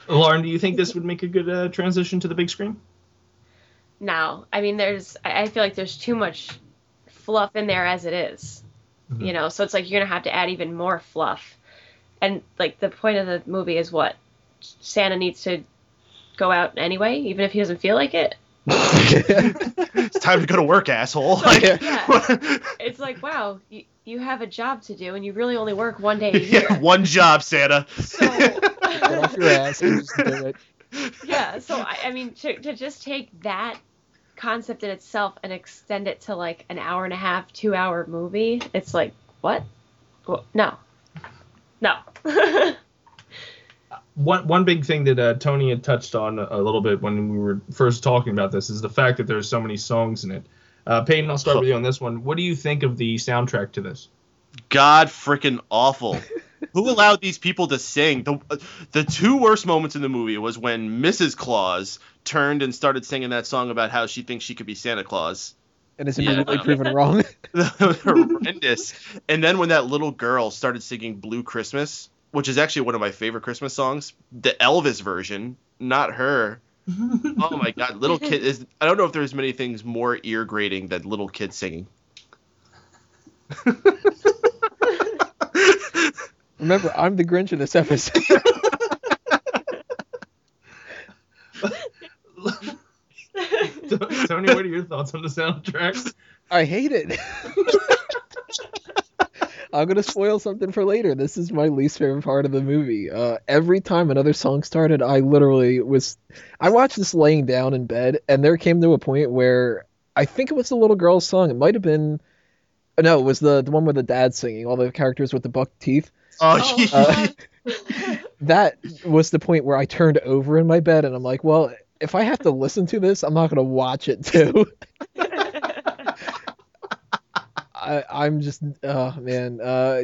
Lauren, do you think this would make a good uh, transition to the big screen? No, I mean, there's. I I feel like there's too much fluff in there as it is. Mhm. You know, so it's like you're gonna have to add even more fluff. And like the point of the movie is what Santa needs to go out anyway, even if he doesn't feel like it. it's time to go to work, asshole. Like, Yeah. It's like, wow, you, you have a job to do, and you really only work one day a year. yeah, one job, Santa. So, Get off your ass and just do it. yeah, so I, I mean, to, to just take that concept in itself and extend it to like an hour and a half, two hour movie, it's like, what? Well, no. No. One one big thing that uh, Tony had touched on a, a little bit when we were first talking about this is the fact that there's so many songs in it. Uh, Peyton, I'll start with you on this one. What do you think of the soundtrack to this? God freaking awful. Who allowed these people to sing? The the two worst moments in the movie was when Mrs. Claus turned and started singing that song about how she thinks she could be Santa Claus. And it's Yeah. immediately proven wrong. Horrendous. And then when that little girl started singing Blue Christmas, which is actually one of my favorite Christmas songs, the Elvis version, not her. oh my god, little kid is I don't know if there's many things more ear grating than little kids singing. Remember, I'm the Grinch in this episode. Tony, what are your thoughts on the soundtrack? I hate it. I'm gonna spoil something for later. This is my least favorite part of the movie. Uh, every time another song started, I literally was. I watched this laying down in bed, and there came to a point where I think it was the little girl's song. It might have been. No, it was the the one with the dad singing. All the characters with the buck teeth. Oh, Uh, that was the point where I turned over in my bed, and I'm like, well, if I have to listen to this, I'm not gonna watch it too. I, I'm just, oh man, uh,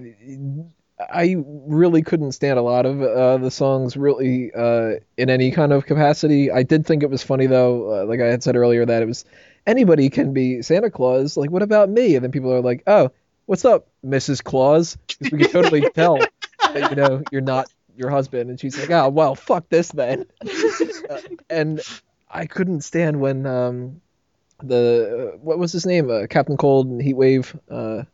I really couldn't stand a lot of uh, the songs really uh, in any kind of capacity. I did think it was funny though, uh, like I had said earlier, that it was anybody can be Santa Claus. Like, what about me? And then people are like, oh, what's up, Mrs. Claus? we can totally tell that you know you're not your husband. And she's like, oh, well, fuck this then. Uh, and I couldn't stand when um, the uh, what was his name, uh, Captain Cold and Heatwave. Uh,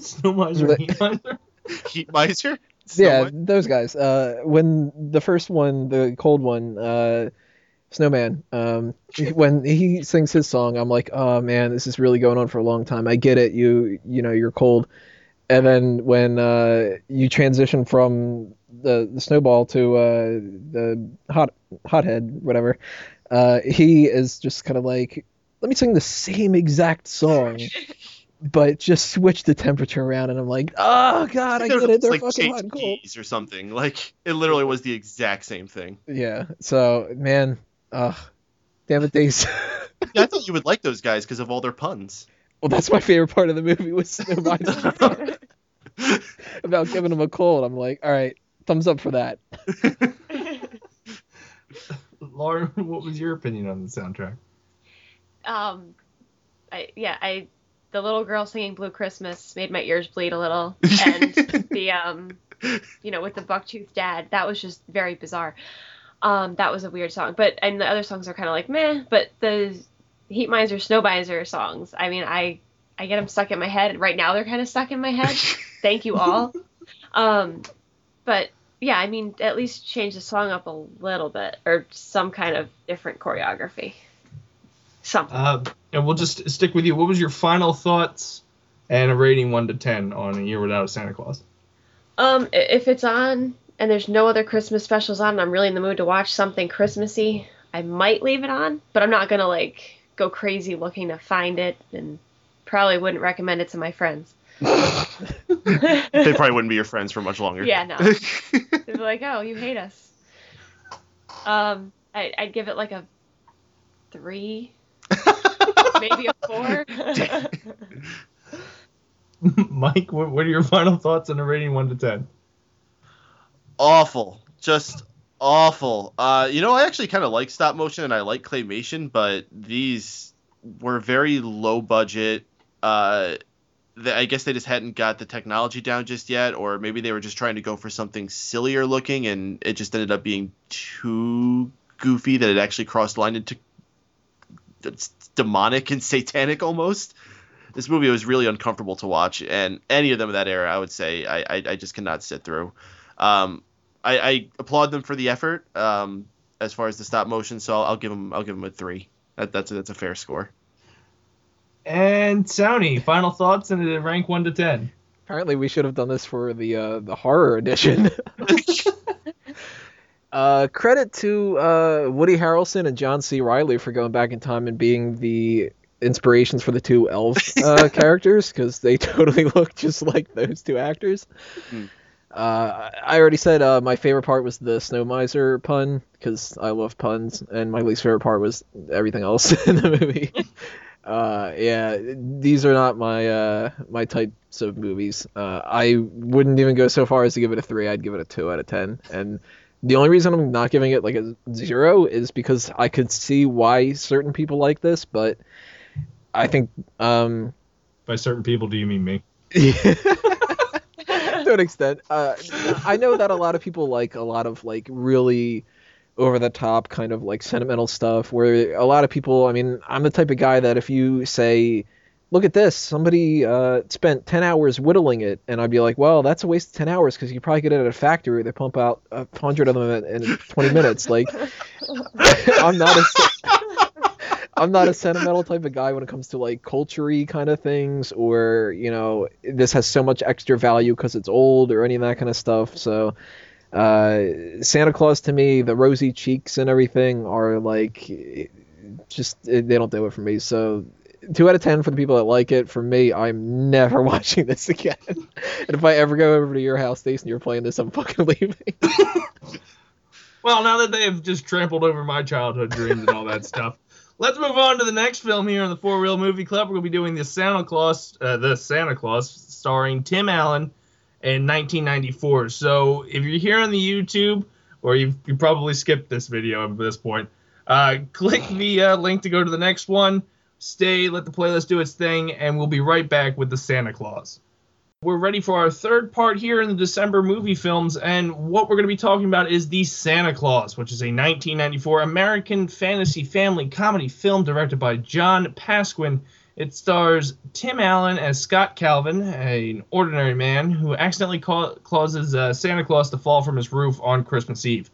Snow Miser. Heat Miser? Heat Miser. yeah, those guys. Uh, when the first one, the cold one, uh, Snowman, um, when he sings his song, I'm like, oh man, this is really going on for a long time. I get it. You, you know, you're cold. And then when uh, you transition from the, the snowball to uh, the hot hothead, whatever, uh, he is just kind of like, let me sing the same exact song, but just switch the temperature around. And I'm like, oh god, I get it. They're like fucking hot and cold. or something. Like it literally was the exact same thing. Yeah. So man, uh, damn it, days. Yeah, I thought you would like those guys because of all their puns. well, that's my favorite part of the movie was Snow Miser about giving him a cold. I'm like, all right, thumbs up for that. Lauren, what was your opinion on the soundtrack? um, I yeah, I the little girl singing Blue Christmas made my ears bleed a little, and the um, you know, with the bucktooth dad, that was just very bizarre. Um, that was a weird song, but and the other songs are kind of like meh. But the Heat Miser, Snow Miser songs, I mean, I I get them stuck in my head. Right now, they're kind of stuck in my head. Thank you all. Um, but yeah, I mean, at least change the song up a little bit, or some kind of different choreography. Something. Uh, and we'll just stick with you. What was your final thoughts and a rating one to ten on A Year Without a Santa Claus? Um, if it's on and there's no other Christmas specials on, and I'm really in the mood to watch something Christmassy, I might leave it on, but I'm not gonna like go crazy looking to find it, and probably wouldn't recommend it to my friends. They probably wouldn't be your friends for much longer. Yeah, no. They'd be like, "Oh, you hate us." Um, I, I'd give it like a three, maybe a four. Mike, what, what are your final thoughts on a rating one to ten? Awful, just awful. Uh, you know, I actually kind of like stop motion and I like claymation, but these were very low budget. Uh, I guess they just hadn't got the technology down just yet, or maybe they were just trying to go for something sillier looking, and it just ended up being too goofy that it actually crossed the line into it's demonic and satanic almost. This movie was really uncomfortable to watch, and any of them of that era, I would say, I I, I just cannot sit through. Um, I, I applaud them for the effort um, as far as the stop motion, so I'll, I'll give them I'll give them a three. That, that's a, that's a fair score. And Tony, final thoughts and a rank one to ten. Apparently, we should have done this for the uh, the horror edition. uh, credit to uh, Woody Harrelson and John C. Reilly for going back in time and being the inspirations for the two elf uh, characters because they totally look just like those two actors. Hmm. Uh, I already said uh, my favorite part was the snow miser pun because I love puns, and my least favorite part was everything else in the movie. uh, yeah, these are not my uh, my types of movies. Uh, I wouldn't even go so far as to give it a three. I'd give it a two out of ten. And the only reason I'm not giving it like a zero is because I could see why certain people like this, but I think um, By certain people, do you mean me? to an extent. Uh, I know that a lot of people like a lot of like really over the top kind of like sentimental stuff. Where a lot of people, I mean, I'm the type of guy that if you say look at this. Somebody uh, spent 10 hours whittling it. And I'd be like, well, that's a waste of 10 hours because you probably get it at a factory. They pump out a 100 of them in, in 20 minutes. Like, I'm not a. I'm not a sentimental type of guy when it comes to like culture kind of things, or you know, this has so much extra value because it's old, or any of that kind of stuff. So, uh, Santa Claus to me, the rosy cheeks and everything are like, just they don't do it for me. So, two out of ten for the people that like it. For me, I'm never watching this again. and if I ever go over to your house, Stacy, you're playing this, I'm fucking leaving. Well, now that they have just trampled over my childhood dreams and all that stuff, let's move on to the next film here in the Four Real Movie Club. We're gonna be doing the Santa Clause, uh, the Santa Clause, starring Tim Allen in 1994. So if you're here on the YouTube, or you've you probably skipped this video at this point, uh, click the uh, link to go to the next one. Stay, let the playlist do its thing, and we'll be right back with the Santa Clause. We're ready for our third part here in the December movie films, and what we're going to be talking about is The Santa Clause, which is a 1994 American fantasy family comedy film directed by John Pasquin. It stars Tim Allen as Scott Calvin, an ordinary man who accidentally ca- causes uh, Santa Claus to fall from his roof on Christmas Eve.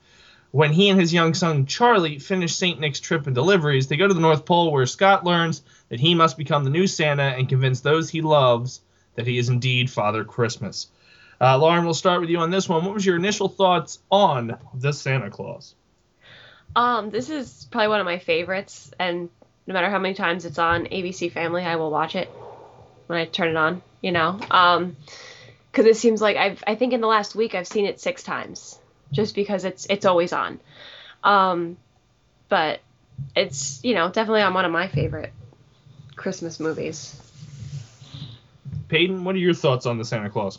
When he and his young son Charlie finish St. Nick's trip and deliveries, they go to the North Pole where Scott learns that he must become the new Santa and convince those he loves that he is indeed Father Christmas. Uh, Lauren, we'll start with you on this one. What was your initial thoughts on the Santa Clause? Um, this is probably one of my favorites, and no matter how many times it's on ABC Family, I will watch it when I turn it on. You know, um, because it seems like I've I think in the last week I've seen it six times, just because it's it's always on. Um, but it's you know definitely on one of my favorite Christmas movies. Peyton, what are your thoughts on the Santa Clause?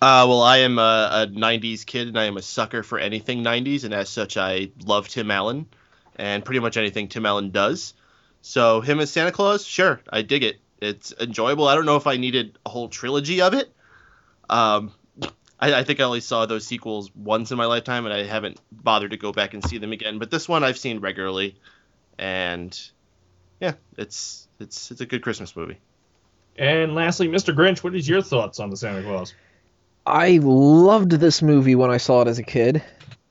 Uh, well, I am a, a 90s kid and I am a sucker for anything 90s, and as such, I love Tim Allen and pretty much anything Tim Allen does. So, him as Santa Claus, sure, I dig it. It's enjoyable. I don't know if I needed a whole trilogy of it. Um, I, I think I only saw those sequels once in my lifetime, and I haven't bothered to go back and see them again. But this one I've seen regularly, and yeah, it's it's it's a good Christmas movie. And lastly, Mr. Grinch, what is your thoughts on the Santa Clause? I loved this movie when I saw it as a kid,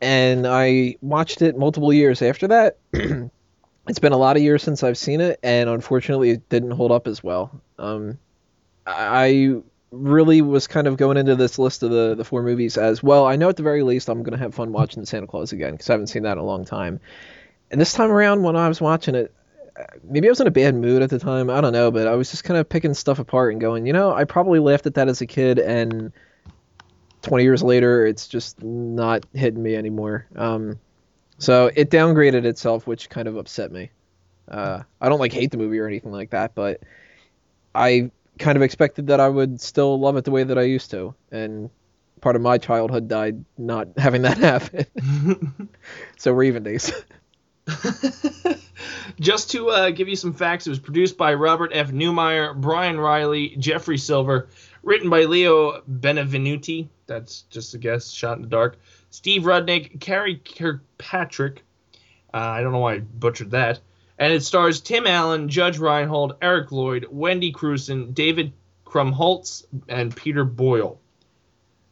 and I watched it multiple years after that. it's been a lot of years since I've seen it, and unfortunately, it didn't hold up as well. Um, I really was kind of going into this list of the, the four movies as well. I know at the very least I'm going to have fun watching the Santa Clause again because I haven't seen that in a long time. And this time around, when I was watching it, maybe I was in a bad mood at the time. I don't know, but I was just kind of picking stuff apart and going, you know, I probably laughed at that as a kid, and 20 years later, it's just not hitting me anymore. Um, so it downgraded itself, which kind of upset me. Uh, I don't like hate the movie or anything like that, but I kind of expected that I would still love it the way that I used to, and part of my childhood died not having that happen. so we're even days. Just to uh, give you some facts, it was produced by Robert F. Newmyer, Brian Reilly, Jeffrey Silver, written by Leo Benevenuti. That's just a guess, shot in the dark. Steve Rudnick, Carrie Kirkpatrick. Uh, I don't know why I butchered that. And it stars Tim Allen, Judge Reinhold, Eric Lloyd, Wendy Crewson, David Krumholtz, and Peter Boyle.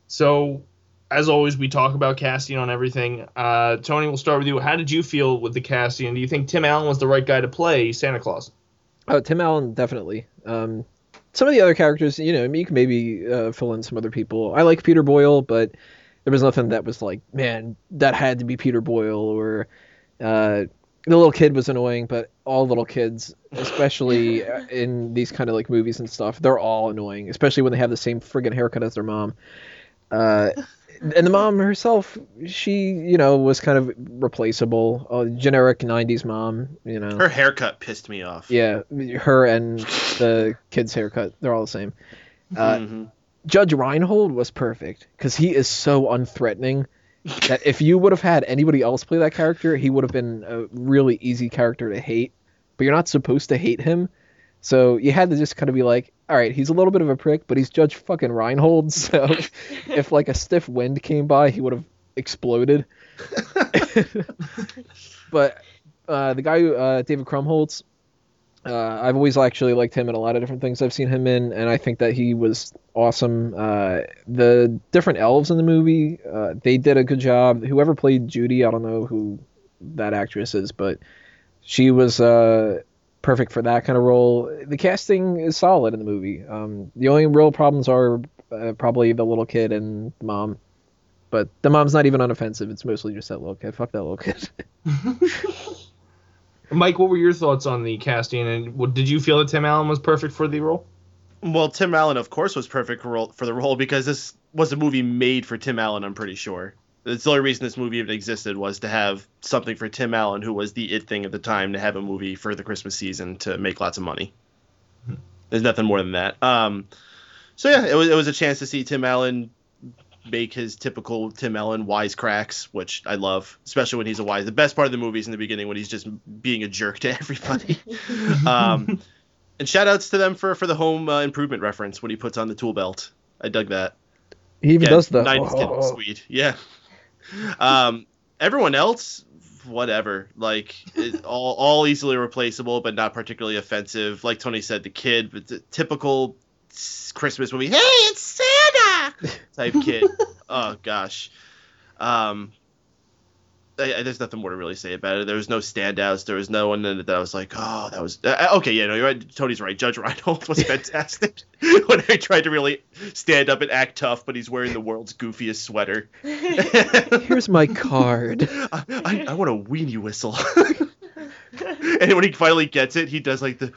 So, as always, we talk about casting on everything. Uh, Tony, we'll start with you. How did you feel with the casting? Do you think Tim Allen was the right guy to play Santa Claus? Oh, Tim Allen, definitely. Um, some of the other characters, you know, you can maybe uh, fill in some other people. I like Peter Boyle, but there was nothing that was like, man, that had to be Peter Boyle. Or uh, the little kid was annoying, but all little kids, especially in these kind of like movies and stuff, they're all annoying, especially when they have the same friggin' haircut as their mom. Uh, and the mom herself, she, you know, was kind of replaceable, a generic '90s mom, you know. Her haircut pissed me off. Yeah, her and the kid's haircut, they're all the same. Uh, mm-hmm. Judge Reinhold was perfect because he is so unthreatening that if you would have had anybody else play that character, he would have been a really easy character to hate. But you're not supposed to hate him, so you had to just kind of be like, all right, he's a little bit of a prick, but he's Judge fucking Reinhold. So if like a stiff wind came by, he would have exploded. but uh, the guy, uh, David Krumholtz, Uh, I've always actually liked him in a lot of different things I've seen him in, and I think that he was awesome. Uh, the different elves in the movie, uh, they did a good job. Whoever played Judy, I don't know who that actress is, but she was uh, perfect for that kind of role. The casting is solid in the movie. Um, the only real problems are uh, probably the little kid and the mom. But the mom's not even unoffensive. It's mostly just that little kid. Fuck that little kid. Mike, what were your thoughts on the casting, and what- did you feel that Tim Allen was perfect for the role? Well, Tim Allen, of course, was perfect for for the role because this was a movie made for Tim Allen. I'm pretty sure. That's the only reason this movie even existed was to have something for Tim Allen, who was the it thing at the time, to have a movie for the Christmas season to make lots of money. There's nothing more than that. Um, so yeah, it was it was a chance to see Tim Allen make his typical Tim Allen wisecracks, which I love, especially when he's a wise. The best part of the movie is in the beginning when he's just being a jerk to everybody. um, and shout outs to them for for the home uh, improvement reference when he puts on the tool belt. I dug that. He even Yeah, does the. 90s kid was sweet. Yeah. Um, everyone else, whatever. Like it, all all easily replaceable, but not particularly offensive. Like Tony said, the kid, but the typical Christmas movie. Hey, it's Santa type kid. oh gosh. Um. I, I- there's nothing more to really say about it. There was no standouts. There was no one that I was like, oh, that was uh, okay. Yeah, no, you're right. Tony's right. Judge Reinhold was fantastic when he tried to really stand up and act tough, but he's wearing the world's goofiest sweater. Here's my card. I, I, I want a weenie whistle. and when he finally gets it, he does like the.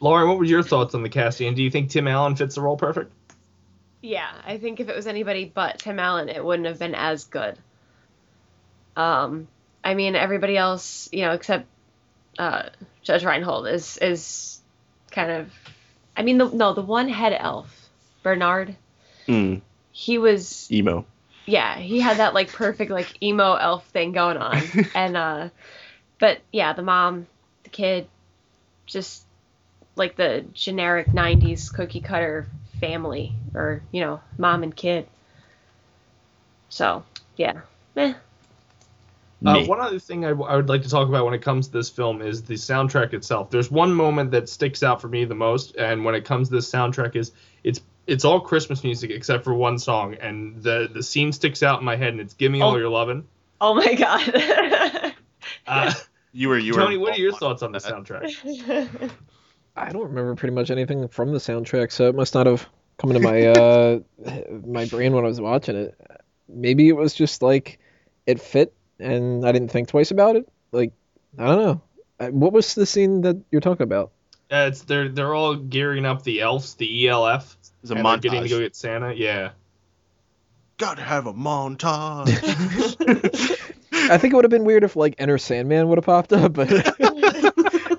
Lauren, what were your thoughts on the casting? And do you think Tim Allen fits the role perfect? Yeah, I think if it was anybody but Tim Allen, it wouldn't have been as good. Um, I mean, everybody else, you know, except uh, Judge Reinhold is is kind of. I mean, the, no, the one head elf, Bernard, Mm, he was emo. yeah, he had that like perfect like emo elf thing going on, and uh, but yeah, the mom, the kid, just like the generic '90s cookie cutter family, or you know, mom and kid. So yeah, eh. Uh, Me. one other thing I, w- I would like to talk about when it comes to this film is the soundtrack itself. There's one moment that sticks out for me the most, and when it comes to this soundtrack, is it's it's all Christmas music except for one song, and the the scene sticks out in my head, and it's "Give Me All Oh. Your Lovin'." Oh my god. Uh, You were you were. Tony, what are your thoughts on the soundtrack? I don't remember pretty much anything from the soundtrack, so it must not have come into my uh my brain when I was watching it. Maybe it was just like it fit, and I didn't think twice about it. Like I don't know. Uh, What was the scene that you're talking about? Uh, it's they're they're all gearing up the elves, the ELF, It's a and montage. getting to go get Santa. Yeah. Gotta have a montage. I think it would have been weird if like Enter Sandman would have popped up, but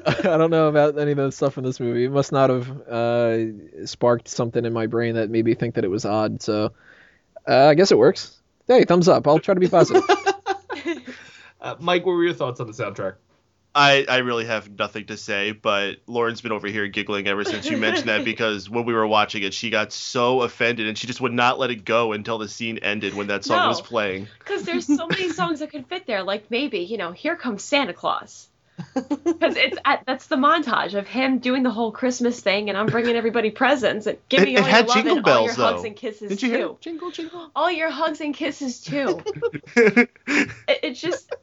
I don't know about any of the stuff in this movie. It must not have uh, sparked something in my brain that made me think that it was odd. So uh, I guess it works. Hey, thumbs up. I'll try to be positive. Uh, Mike, what were your thoughts on the soundtrack? I, I really have nothing to say, but Lauren's been over here giggling ever since you mentioned that because when we were watching it, she got so offended and she just would not let it go until the scene ended when that song No. was playing. Because there's so many songs that could fit there. Like maybe, you know, here comes Santa Claus. Because it's at, that's the montage of him doing the whole Christmas thing, and I'm bringing everybody presents and giving It- me it all your had love jingle and all your bells, hugs and kisses Did you hear? too. Jingle, jingle. All your hugs and kisses too. it, it's just.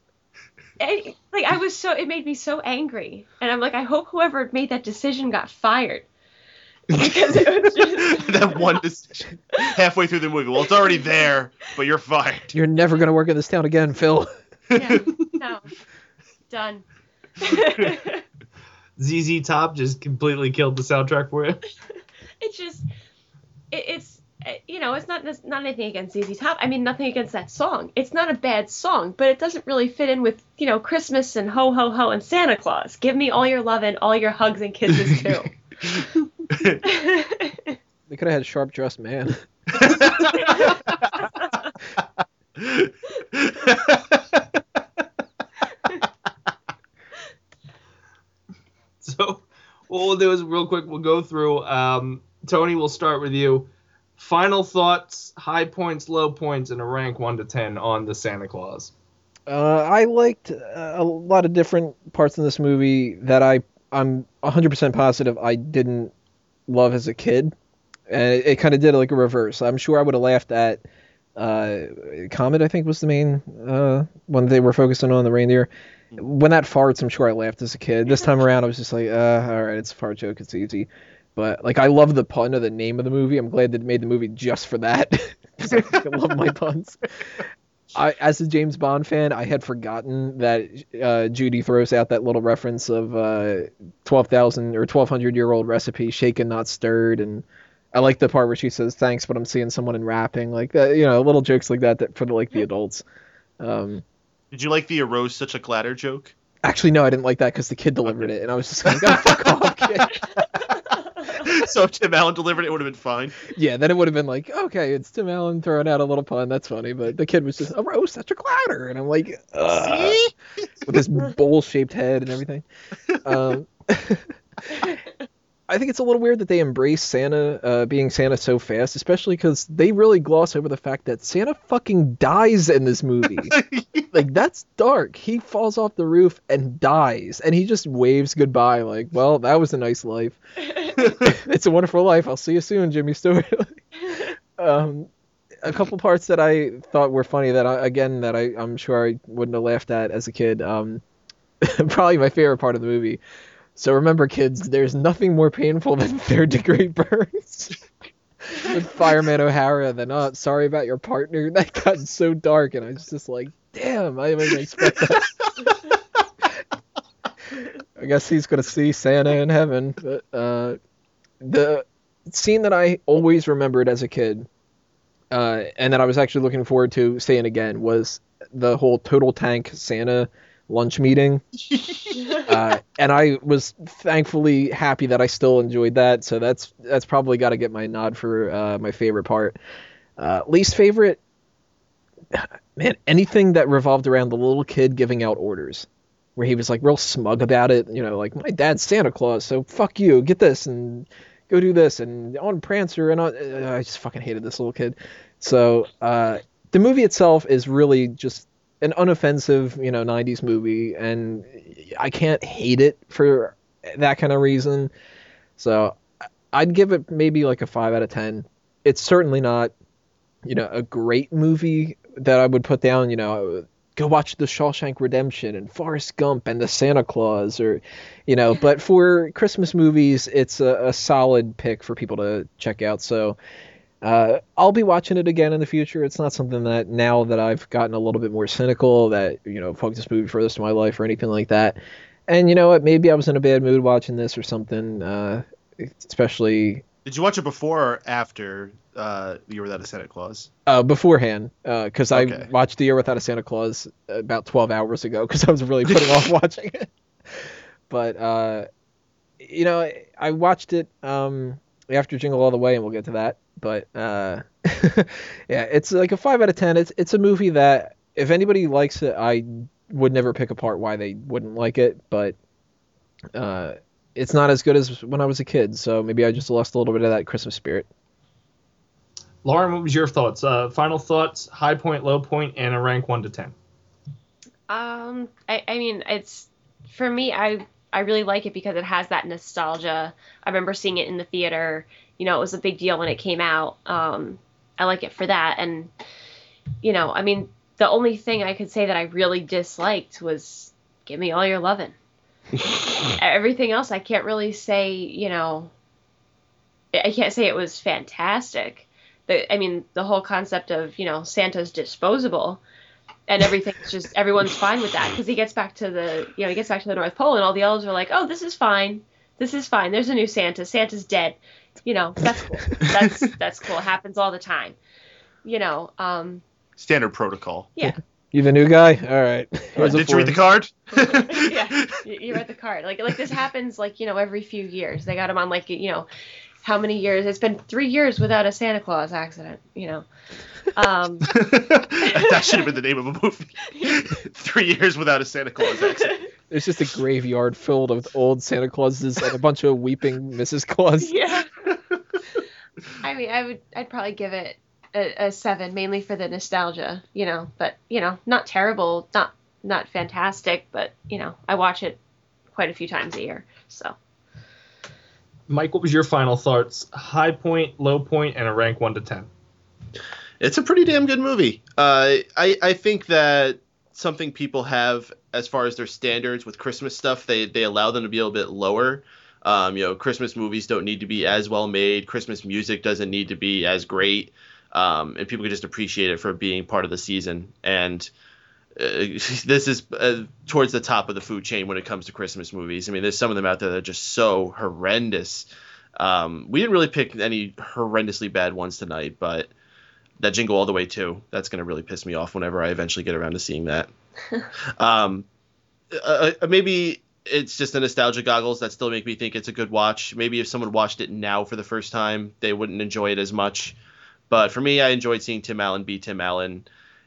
it- like I was so it made me so angry, and I'm like, I hope whoever made that decision got fired because it was just that one decision halfway through the movie. Well, it's already there, but you're fired. You're never gonna work in this town again, Phil. yeah, no, done. ZZ Top just completely killed the soundtrack for you. it's just it, it's you know it's not not anything against ZZ Top. I mean nothing against that song. It's not a bad song, but it doesn't really fit in with you know Christmas and ho ho ho and Santa Claus. Give me all your love and all your hugs and kisses too. They could have had sharp dressed man. So what we'll do is real quick we'll go through. Um, Tony, we'll start with you. Final thoughts, high points, low points, and a rank one to ten on the Santa Clause. Uh, I liked uh, a lot of different parts in this movie that I I'm 100% positive I didn't love as a kid, and it, it kind of did like a reverse. I'm sure I would have laughed at uh, Comet. I think was the main uh, one they were focusing on the reindeer. When that farts, I'm sure I laughed as a kid. This time around, I was just like, uh, all right, it's a fart joke, it's easy. But like, I love the pun of the name of the movie. I'm glad they made the movie just for that. I love my puns. I, as a James Bond fan, I had forgotten that uh, Judy throws out that little reference of uh, twelve thousand or twelve hundred year old recipe, shaken not stirred, and I like the part where she says thanks, but I'm seeing someone in rapping, like that, you know, little jokes like that, that for the, like the adults. Um, Did you like the arose such a clatter joke? actually, no, I didn't like that because the kid delivered it, and I was just like, oh, fuck off, kid. so if Tim Allen delivered it, it would have been fine. Yeah, then it would have been like, okay, it's Tim Allen throwing out a little pun, that's funny, but the kid was just a roast, such a clatter, and I'm like, Ugh. with this bowl shaped head and everything. Um, I think it's a little weird that they embrace Santa uh, being Santa so fast, especially because they really gloss over the fact that Santa fucking dies in this movie. like that's dark. He falls off the roof and dies, and he just waves goodbye. Like, well, that was a nice life. it's a wonderful life. I'll see you soon, Jimmy Stewart. um, a couple parts that I thought were funny that I, again that I I'm sure I wouldn't have laughed at as a kid. Um, probably my favorite part of the movie. So remember, kids, there's nothing more painful than third degree burns. With Fireman O'Hara, then oh, sorry about your partner. That got so dark, and I was just like, damn, I didn't expect that. I guess he's gonna see Santa in heaven. But uh, the scene that I always remembered as a kid, uh, and that I was actually looking forward to seeing again, was the whole Total Tank Santa lunch meeting. uh, and I was thankfully happy that I still enjoyed that. So that's that's probably got to get my nod for uh, my favorite part. Uh, least favorite, man, anything that revolved around the little kid giving out orders, where he was like real smug about it. You know, like my dad's Santa Claus, so fuck you, get this and go do this and on Prancer and on. Uh, I just fucking hated this little kid. So uh, the movie itself is really just an unoffensive, you know, 90s movie, and I can't hate it for that kind of reason. So I'd give it maybe like a 5 out of 10. It's certainly not, you know, a great movie that I would put down, you know, go watch The Shawshank Redemption and Forrest Gump and The Santa Clause or, you know, but for Christmas movies, it's a, a solid pick for people to check out. So, uh, I'll be watching it again in the future. It's not something that now that I've gotten a little bit more cynical that you know fuck this movie for the rest of my life or anything like that. And you know what? Maybe I was in a bad mood watching this or something. Uh, especially Did you watch it before or after uh, The Year Without a Santa Claus? uh, beforehand, because Okay. I watched The Year Without a Santa Claus about 12 hours ago because I was really putting off watching it. But uh, you know, I- I watched it um, after Jingle All the Way, and we'll get to that. But uh, yeah, it's like a five out of ten. It's it's a movie that if anybody likes it, I would never pick apart why they wouldn't like it. But uh, it's not as good as when I was a kid, so maybe I just lost a little bit of that Christmas spirit. Lauren, what was your thoughts? Uh, final thoughts, high point, low point, and a rank one to ten. Um, I, I mean, it's for me. I I really like it because it has that nostalgia. I remember seeing it in the theater. You know, it was a big deal when it came out. Um, I like it for that, and you know, I mean, the only thing I could say that I really disliked was "Give me all your lovin'." Everything else, I can't really say. You know, I can't say it was fantastic. The, I mean, the whole concept of you know Santa's disposable and everything's just everyone's fine with that because he gets back to the you know he gets back to the North Pole and all the elves are like, oh, this is fine, this is fine. There's a new Santa. Santa's dead. You know that's cool. That's that's cool. It happens all the time. You know. Um, Standard protocol. yeah. You the new guy? All right. Here's Did you read the card? yeah. You, you read the card. Like like this happens like you know every few years. They got him on like you know how many years? It's been three years without a Santa Claus accident. You know. Um, that should have been the name of a movie. Three years without a Santa Claus accident. It's just a graveyard filled with old Santa Clauses and a bunch of weeping Mrs. Claus. yeah. I mean, I would, I'd probably give it a, a seven, mainly for the nostalgia, you know. But you know, not terrible, not not fantastic, but you know, I watch it quite a few times a year. So Mike, what was your final thoughts? High point, low point, and a rank one to ten. It's a pretty damn good movie. Uh, I I think that something people have as far as their standards with Christmas stuff, they they allow them to be a little bit lower. Um, you know, Christmas movies don't need to be as well made. Christmas music doesn't need to be as great, um, and people can just appreciate it for being part of the season. And uh, this is uh, towards the top of the food chain when it comes to Christmas movies. I mean, there's some of them out there that are just so horrendous. Um, we didn't really pick any horrendously bad ones tonight, but that Jingle All the Way too. That's gonna really piss me off whenever I eventually get around to seeing that. um, uh, uh, maybe it's just the nostalgia goggles that still make me think it's a good watch. Maybe if someone watched it now for the first time, they wouldn't enjoy it as much. But for me, I enjoyed seeing Tim Allen be Tim Allen,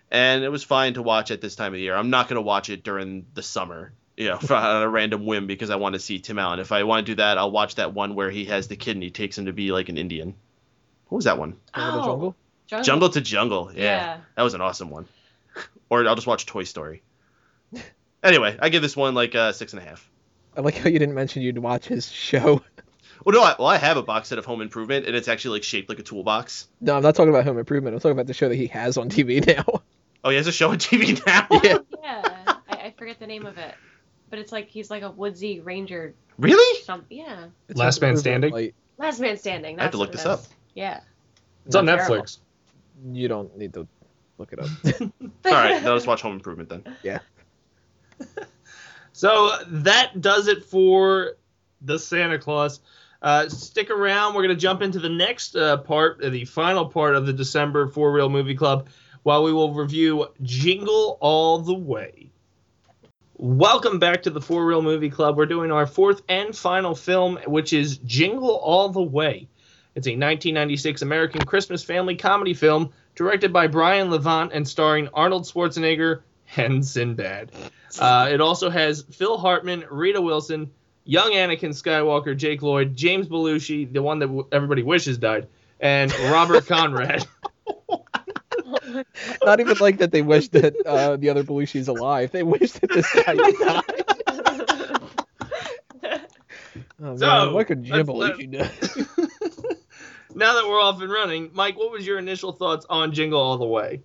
and it was fine to watch at this time of the year. I'm not gonna watch it during the summer. You know, for, on a random whim because I want to see Tim Allen. If I want to do that, I'll watch that one where he has the kid and he takes him to be like an Indian. What was that one? Jungle Oh, Jungle? Jungle. Jungle to Jungle. Yeah. Yeah. That was an awesome one. or I'll just watch Toy Story. Anyway, I give this one like uh, six and a half. I like how you didn't mention you'd watch his show. Well, no, I, well, I have a box set of Home Improvement, and it's actually like shaped like a toolbox. No, I'm not talking about Home Improvement. I'm talking about the show that he has on TV now. Oh, he has a show on TV now. Yeah. Yeah, I, I forget the name of it, but it's like he's like a woodsy ranger. Really? Some yeah. It's Last Man Standing? like, Last Man Standing. I have to look this it up. Yeah. It's on Terrible. Netflix. You don't need to look it up. All right, now let's watch Home Improvement then. Yeah. so that does it for the Santa Clause. Uh, stick around. We're going to jump into the next uh, part, uh, the final part of the December Four Real Movie Club, while we will review Jingle All the Way. Welcome back to the Four Real Movie Club. We're doing our fourth and final film, which is Jingle All the Way. It's a 1996 American Christmas family comedy film directed by Brian Levant and starring Arnold Schwarzenegger and Sinbad. Uh, it also has Phil Hartman, Rita Wilson, young Anakin Skywalker, Jake Lloyd, James Belushi, the one that w- everybody wishes died, and Robert Conrad. not even like that they wish that uh, the other Belushi's alive. They wish that this guy died. Oh, So, man, what could Jim let's let- Belushi do? Now that we're off and running, Mike, what was your initial thoughts on Jingle All the Way?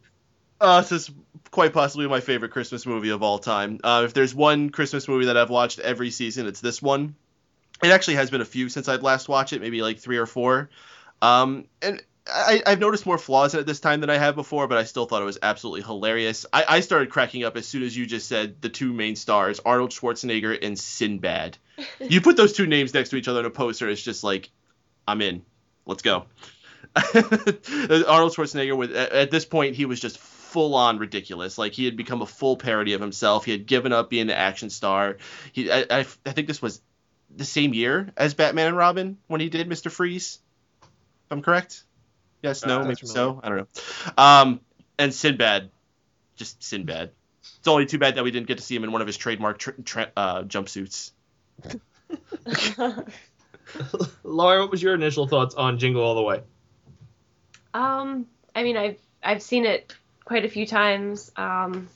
Uh, this is quite possibly my favorite Christmas movie of all time. Uh, if there's one Christmas movie that I've watched every season, it's this one. It actually has been a few since I've last watched it, maybe like three or four. Um, and I, I've noticed more flaws in it this time than I have before, but I still thought it was absolutely hilarious. I, I started cracking up as soon as you just said the two main stars, Arnold Schwarzenegger and Sinbad. you put those two names next to each other in a poster, it's just like, I'm in. Let's go. Arnold Schwarzenegger, with at, at this point, he was just full on ridiculous. Like he had become a full parody of himself. He had given up being the action star. He, I, I, I think this was the same year as Batman and Robin when he did Mister Freeze. If I'm correct. Yes, no, Uh, maybe that's so. I don't know. Um, and Sinbad, just Sinbad. It's only too bad that we didn't get to see him in one of his trademark tr- tra- uh, jumpsuits. Laura, what was your initial thoughts on Jingle All the Way? Um, I mean, I've I've seen it quite a few times. Um,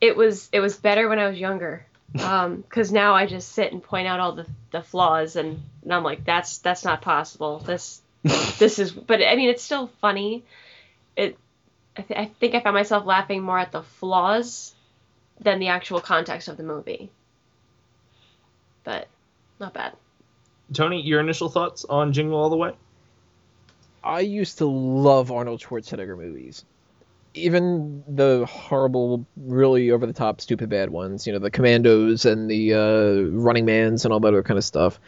it was it was better when I was younger. Um, because now I just sit and point out all the, the flaws, and, and I'm like, that's that's not possible. This this is, but I mean, it's still funny. It, I, th- I think I found myself laughing more at the flaws than the actual context of the movie. But not bad. Tony, your initial thoughts on Jingle All the Way? I used to love Arnold Schwarzenegger movies. Even the horrible, really over the top, stupid bad ones, you know, the Commandos and the uh, Running Mans and all that other kind of stuff.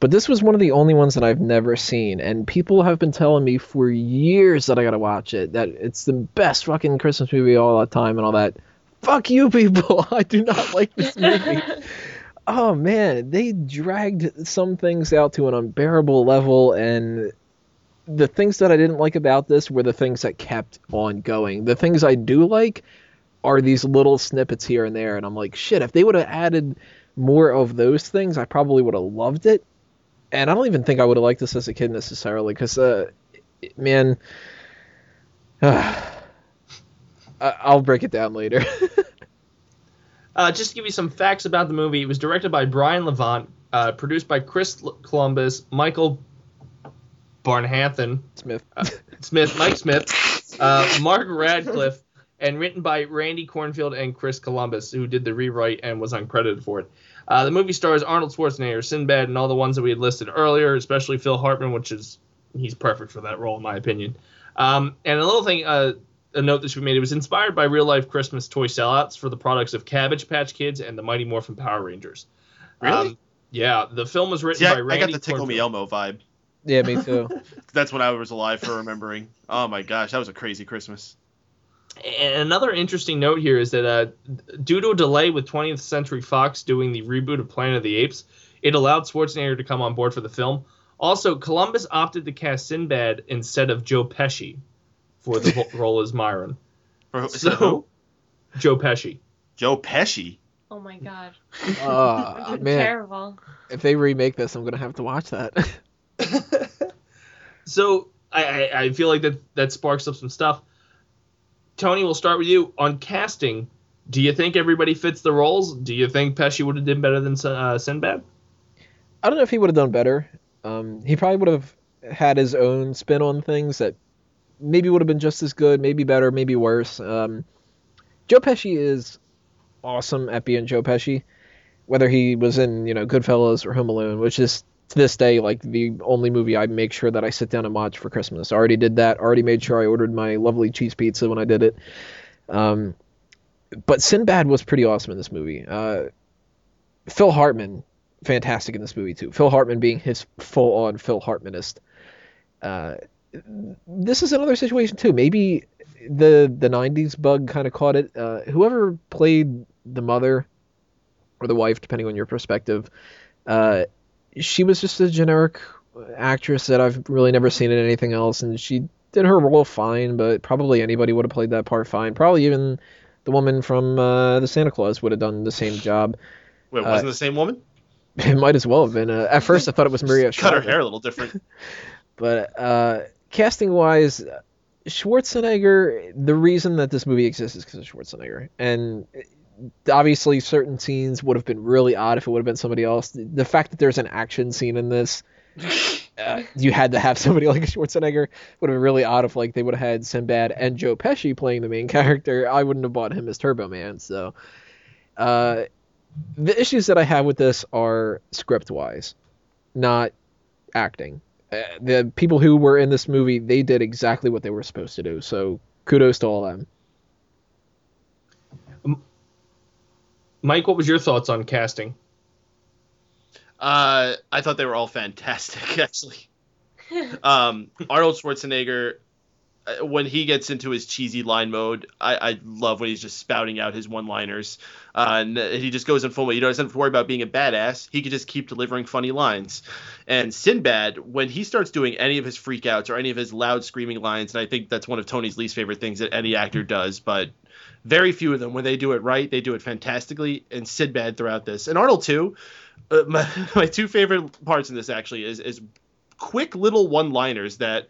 But this was one of the only ones that I've never seen, and people have been telling me for years that I gotta watch it, that it's the best fucking Christmas movie of all the time and all that. Fuck you, people! I do not like this movie. oh man, they dragged some things out to an unbearable level, and the things that I didn't like about this were the things that kept on going. The things I do like are these little snippets here and there, and I'm like, shit, if they would have added more of those things, I probably would have loved it. And I don't even think I would have liked this as a kid necessarily, because, uh, man, I- I'll break it down later. Uh, just to give you some facts about the movie, it was directed by Brian Levant, uh, produced by Chris Columbus, Michael Barnathan, Smith. Smith, Mike Smith, uh, Mark Radcliffe, and written by Randy Kornfield and Chris Columbus, who did the rewrite and was uncredited for it. Uh, the movie stars Arnold Schwarzenegger, Sinbad, and all the ones that we had listed earlier, especially Phil Hartman, which is he's perfect for that role in my opinion. Um, and a little thing, uh, a note that should be made: it was inspired by real life Christmas toy sellouts for the products of Cabbage Patch Kids and the Mighty Morphin Power Rangers. Really? Um, yeah, the film was written See, I, by I Randy got the Tickle Me Elmo vibe. Yeah, me too. That's when I was alive for remembering. Oh my gosh, that was a crazy Christmas. And another interesting note here is that uh, due to a delay with 20th Century Fox doing the reboot of Planet of the Apes, it allowed Schwarzenegger to come on board for the film. Also, Columbus opted to cast Sinbad instead of Joe Pesci for the role as Myron. For, So, who? Joe Pesci. Joe Pesci. Oh my god. Oh man, Terrible. if they remake this, I'm gonna have to watch that. So I, I, I feel like that that sparks up some stuff. Tony, we'll start with you on casting. Do you think everybody fits the roles? Do you think Pesci would have done better than uh, Sinbad? I don't know if he would have done better. Um, he probably would have had his own spin on things that maybe would have been just as good, maybe better, maybe worse. Um, Joe Pesci is awesome at being Joe Pesci, whether he was in you know Goodfellas or Home Alone, which is to this day like the only movie I make sure that I sit down and watch for Christmas. I already did that. Already made sure I ordered my lovely cheese pizza when I did it. Um, but Sinbad was pretty awesome in this movie. Uh, Phil Hartman, fantastic in this movie too. Phil Hartman being his full-on Phil Hartmanist. Uh, this is another situation too. Maybe the the '90s bug kind of caught it. Uh, whoever played the mother or the wife, depending on your perspective, uh, she was just a generic actress that I've really never seen in anything else, and she did her role fine. But probably anybody would have played that part fine. Probably even the woman from uh, the Santa Clause would have done the same job. Wait, Uh, wasn't the same woman? It might as well have been. Uh, at first, I thought it was Maria. Cut her hair a little different. But uh, casting wise, Schwarzenegger, the reason that this movie exists is because of Schwarzenegger. And obviously, certain scenes would have been really odd if it would have been somebody else. The fact that there's an action scene in this, uh, you had to have somebody like Schwarzenegger. Would have been really odd if like they would have had Sinbad and Joe Pesci playing the main character. I wouldn't have bought him as Turbo Man. So, uh, the issues that I have with this are script wise, not acting the people who were in this movie they did exactly what they were supposed to do so kudos to all of them Mike, what was your thoughts on casting? Uh, I thought they were all fantastic, actually. Um, Arnold Schwarzenegger, uh, when he gets into his cheesy line mode, I, I love when he's just spouting out his one-liners. Uh, and he just goes in full. You doesn't have to worry about being a badass. He could just keep delivering funny lines. And Sinbad, when he starts doing any of his freakouts or any of his loud screaming lines, and I think that's one of Tony's least favorite things that any actor does, but very few of them, when they do it right, they do it fantastically. And Sinbad throughout this, and Arnold too. Uh, my, my two favorite parts in this actually is is quick little one-liners that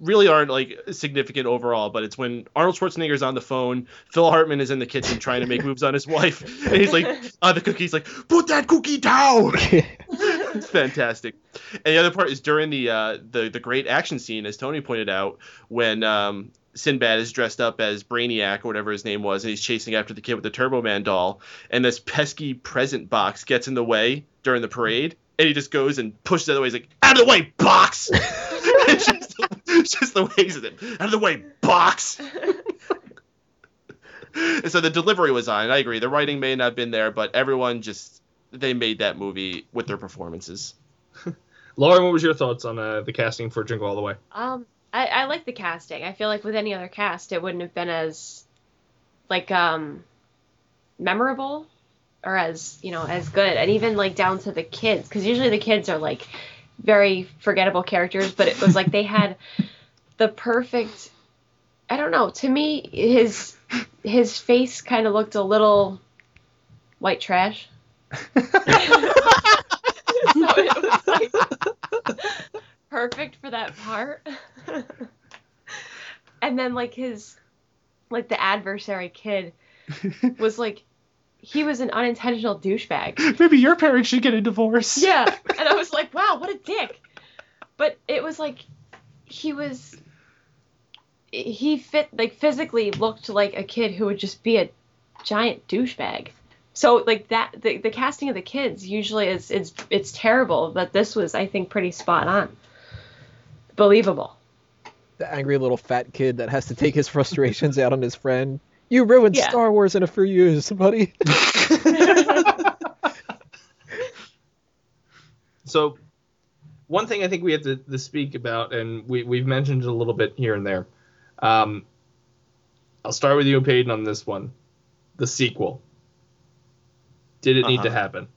really aren't like significant overall, but it's when Arnold Schwarzenegger's on the phone, Phil Hartman is in the kitchen trying to make moves on his wife, and he's like, on the cookie's like, put that cookie down. it's fantastic. And the other part is during the uh, the the great action scene, as Tony pointed out, when um, Sinbad is dressed up as Brainiac or whatever his name was, and he's chasing after the kid with the Turbo Man doll, and this pesky present box gets in the way during the parade, and he just goes and pushes it out of the way. He's like, out of the way, box! it's just, it's just the ways of it. Out of the way, box! And so the delivery was on. And I agree. The writing may not have been there, but everyone just they made that movie with their performances. Lauren, what was your thoughts on uh, the casting for Jingle All the Way? Um, I, I like the casting. I feel like with any other cast, it wouldn't have been as, like, um, memorable or as you know as good, and even like down to the kids, because usually the kids are like very forgettable characters, but it was like they had the perfect. I don't know. To me, his his face kind of looked a little white trash. so it was like perfect for that part. and then like his like the adversary kid was like he was an unintentional douchebag. Maybe your parents should get a divorce. Yeah, and I was like, wow, what a dick. But it was like he was he fit like physically looked like a kid who would just be a giant douchebag. So like that the, the casting of the kids usually is it's it's terrible, but this was I think pretty spot on. Believable. The angry little fat kid that has to take his frustrations out on his friend. You ruined Yeah. Star Wars in a few years, buddy. So, one thing I think we have to, to speak about, and we, we've mentioned it a little bit here and there. Um, I'll start with you, Peyton, on this one. The sequel. Did it need to Uh-huh. happen?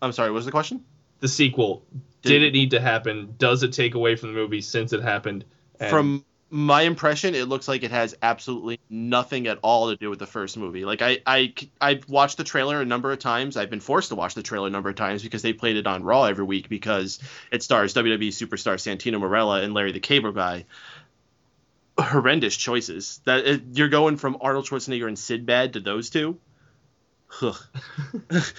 I'm sorry. What was the question? The sequel. Did, Did- it need to happen? Does it take away from the movie since it happened? And- From my impression, it looks like it has absolutely nothing at all to do with the first movie. Like I, I, I watched the trailer a number of times. I've been forced to watch the trailer a number of times because they played it on Raw every week because it stars WWE superstar Santino Marella and Larry the Cable Guy. Horrendous choices. That you're going from Arnold Schwarzenegger and Sinbad to those two.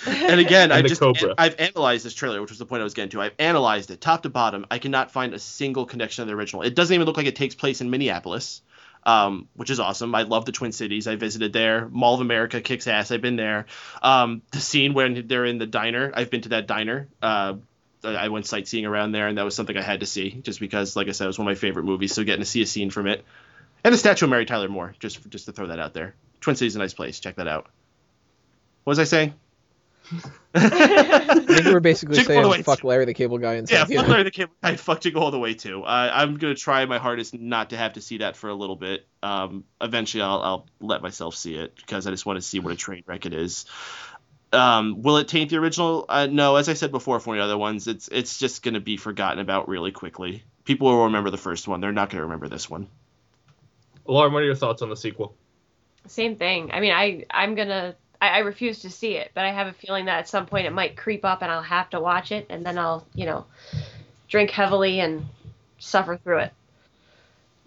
And again, And I just Cobra. I've analyzed this trailer, which was the point I was getting to. I've analyzed it top to bottom. I cannot find a single connection to the original. It doesn't even look like it takes place in Minneapolis, um, which is awesome. I love the Twin Cities. I visited there. Mall of America kicks ass. I've been there. Um, the scene when they're in the diner. I've been to that diner. Uh, I went sightseeing around there, and that was something I had to see, just because, like I said, it was one of my favorite movies. So getting to see a scene from it, and the statue of Mary Tyler Moore, just just to throw that out there. Twin Cities is a nice place. Check that out. What was I saying? I think we're basically Chick all the way saying fuck Larry the Cable Guy and Yeah, fuck Larry the Cable Guy. I fuck Jingle all the way too. I, I'm gonna try my hardest not to have to see that for a little bit. Um, eventually, I'll, I'll let myself see it because I just want to see what a train wreck it is. Um, will it taint the original? Uh, no, as I said before for the other ones, it's it's just gonna be forgotten about really quickly. People will remember the first one. They're not gonna remember this one. Lauren, what are your thoughts on the sequel? Same thing. I mean, I I'm gonna I, I refuse to see it, but I have a feeling that at some point it might creep up and I'll have to watch it, and then I'll you know drink heavily and suffer through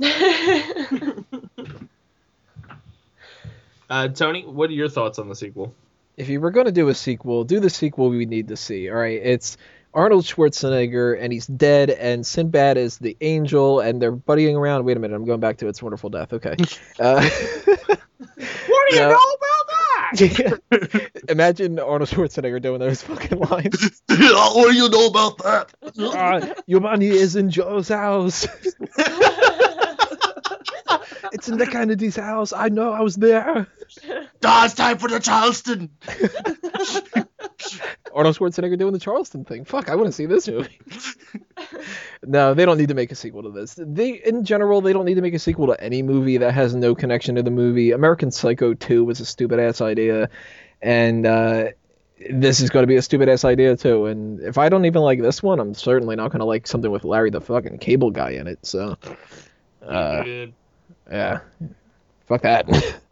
it. Uh, Tony, what are your thoughts on the sequel? if you were going to do a sequel, do the sequel we need to see. All right, it's Arnold Schwarzenegger and he's dead, and Sinbad is the angel, and they're buddying around. Wait a minute, I'm going back to It's Wonderful Death. Okay. Uh, What do you know about that? imagine Arnold Schwarzenegger doing those fucking lines. what do you know about that? Ah, your money is in Joe's house. it's in the Kennedy's house. I know, I was there. Ah, it's time for the Charleston. Arnold Schwarzenegger doing the Charleston thing. Fuck, I want to see this movie. no, they don't need to make a sequel to this. They, in general, they don't need to make a sequel to any movie that has no connection to the movie. American Psycho 2 was a stupid ass idea, and uh, this is going to be a stupid ass idea too. And if I don't even like this one, I'm certainly not going to like something with Larry the fucking Cable Guy in it. So, uh, Good. Yeah, fuck that.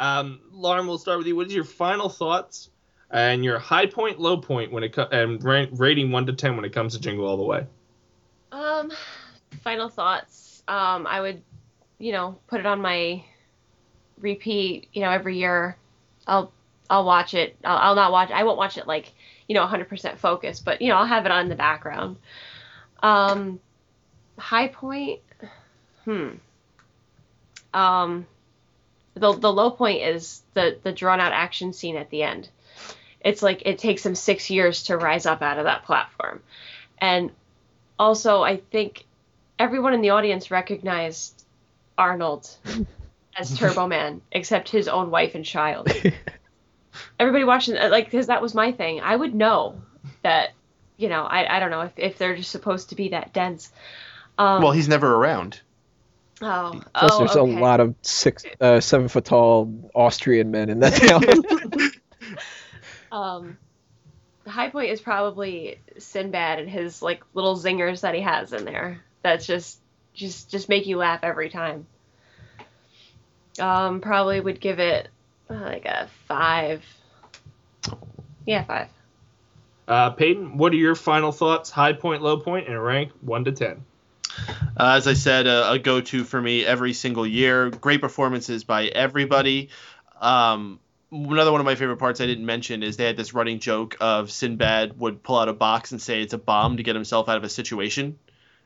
Um, Lauren, we'll start with you. What is your final thoughts and your high point, low point when it co- and ra- rating one to ten when it comes to Jingle All the Way? Um, final thoughts. Um, I would, you know, put it on my repeat. You know, every year, I'll I'll watch it. I'll, I'll not watch. I won't watch it like you know 100% focus, but you know I'll have it on in the background. Um, high point. Hmm. Um, the the low point is the the drawn out action scene at the end. It's like it takes him six years to rise up out of that platform, and also I think everyone in the audience recognized Arnold as Turbo Man, except his own wife and child. Everybody watching, uh, like, because that was my thing. I would know that, you know, I, I don't know if, if they're just supposed to be that dense. Um, Well, he's never around. Oh, Plus, oh, there's okay. a lot of six, uh, seven foot tall Austrian men in that town. Um, the high point is probably Sinbad and his like little zingers that he has in there. That's just just just make you laugh every time. Um, probably would give it uh, like a five. Yeah, five. Uh, Peyton, what are your final thoughts, high point, low point, and rank one to ten? Uh, as I said, a, a go-to for me every single year. Great performances by everybody. Um, another one of my favorite parts I didn't mention is they had this running joke of Sinbad would pull out a box and say it's a bomb to get himself out of a situation.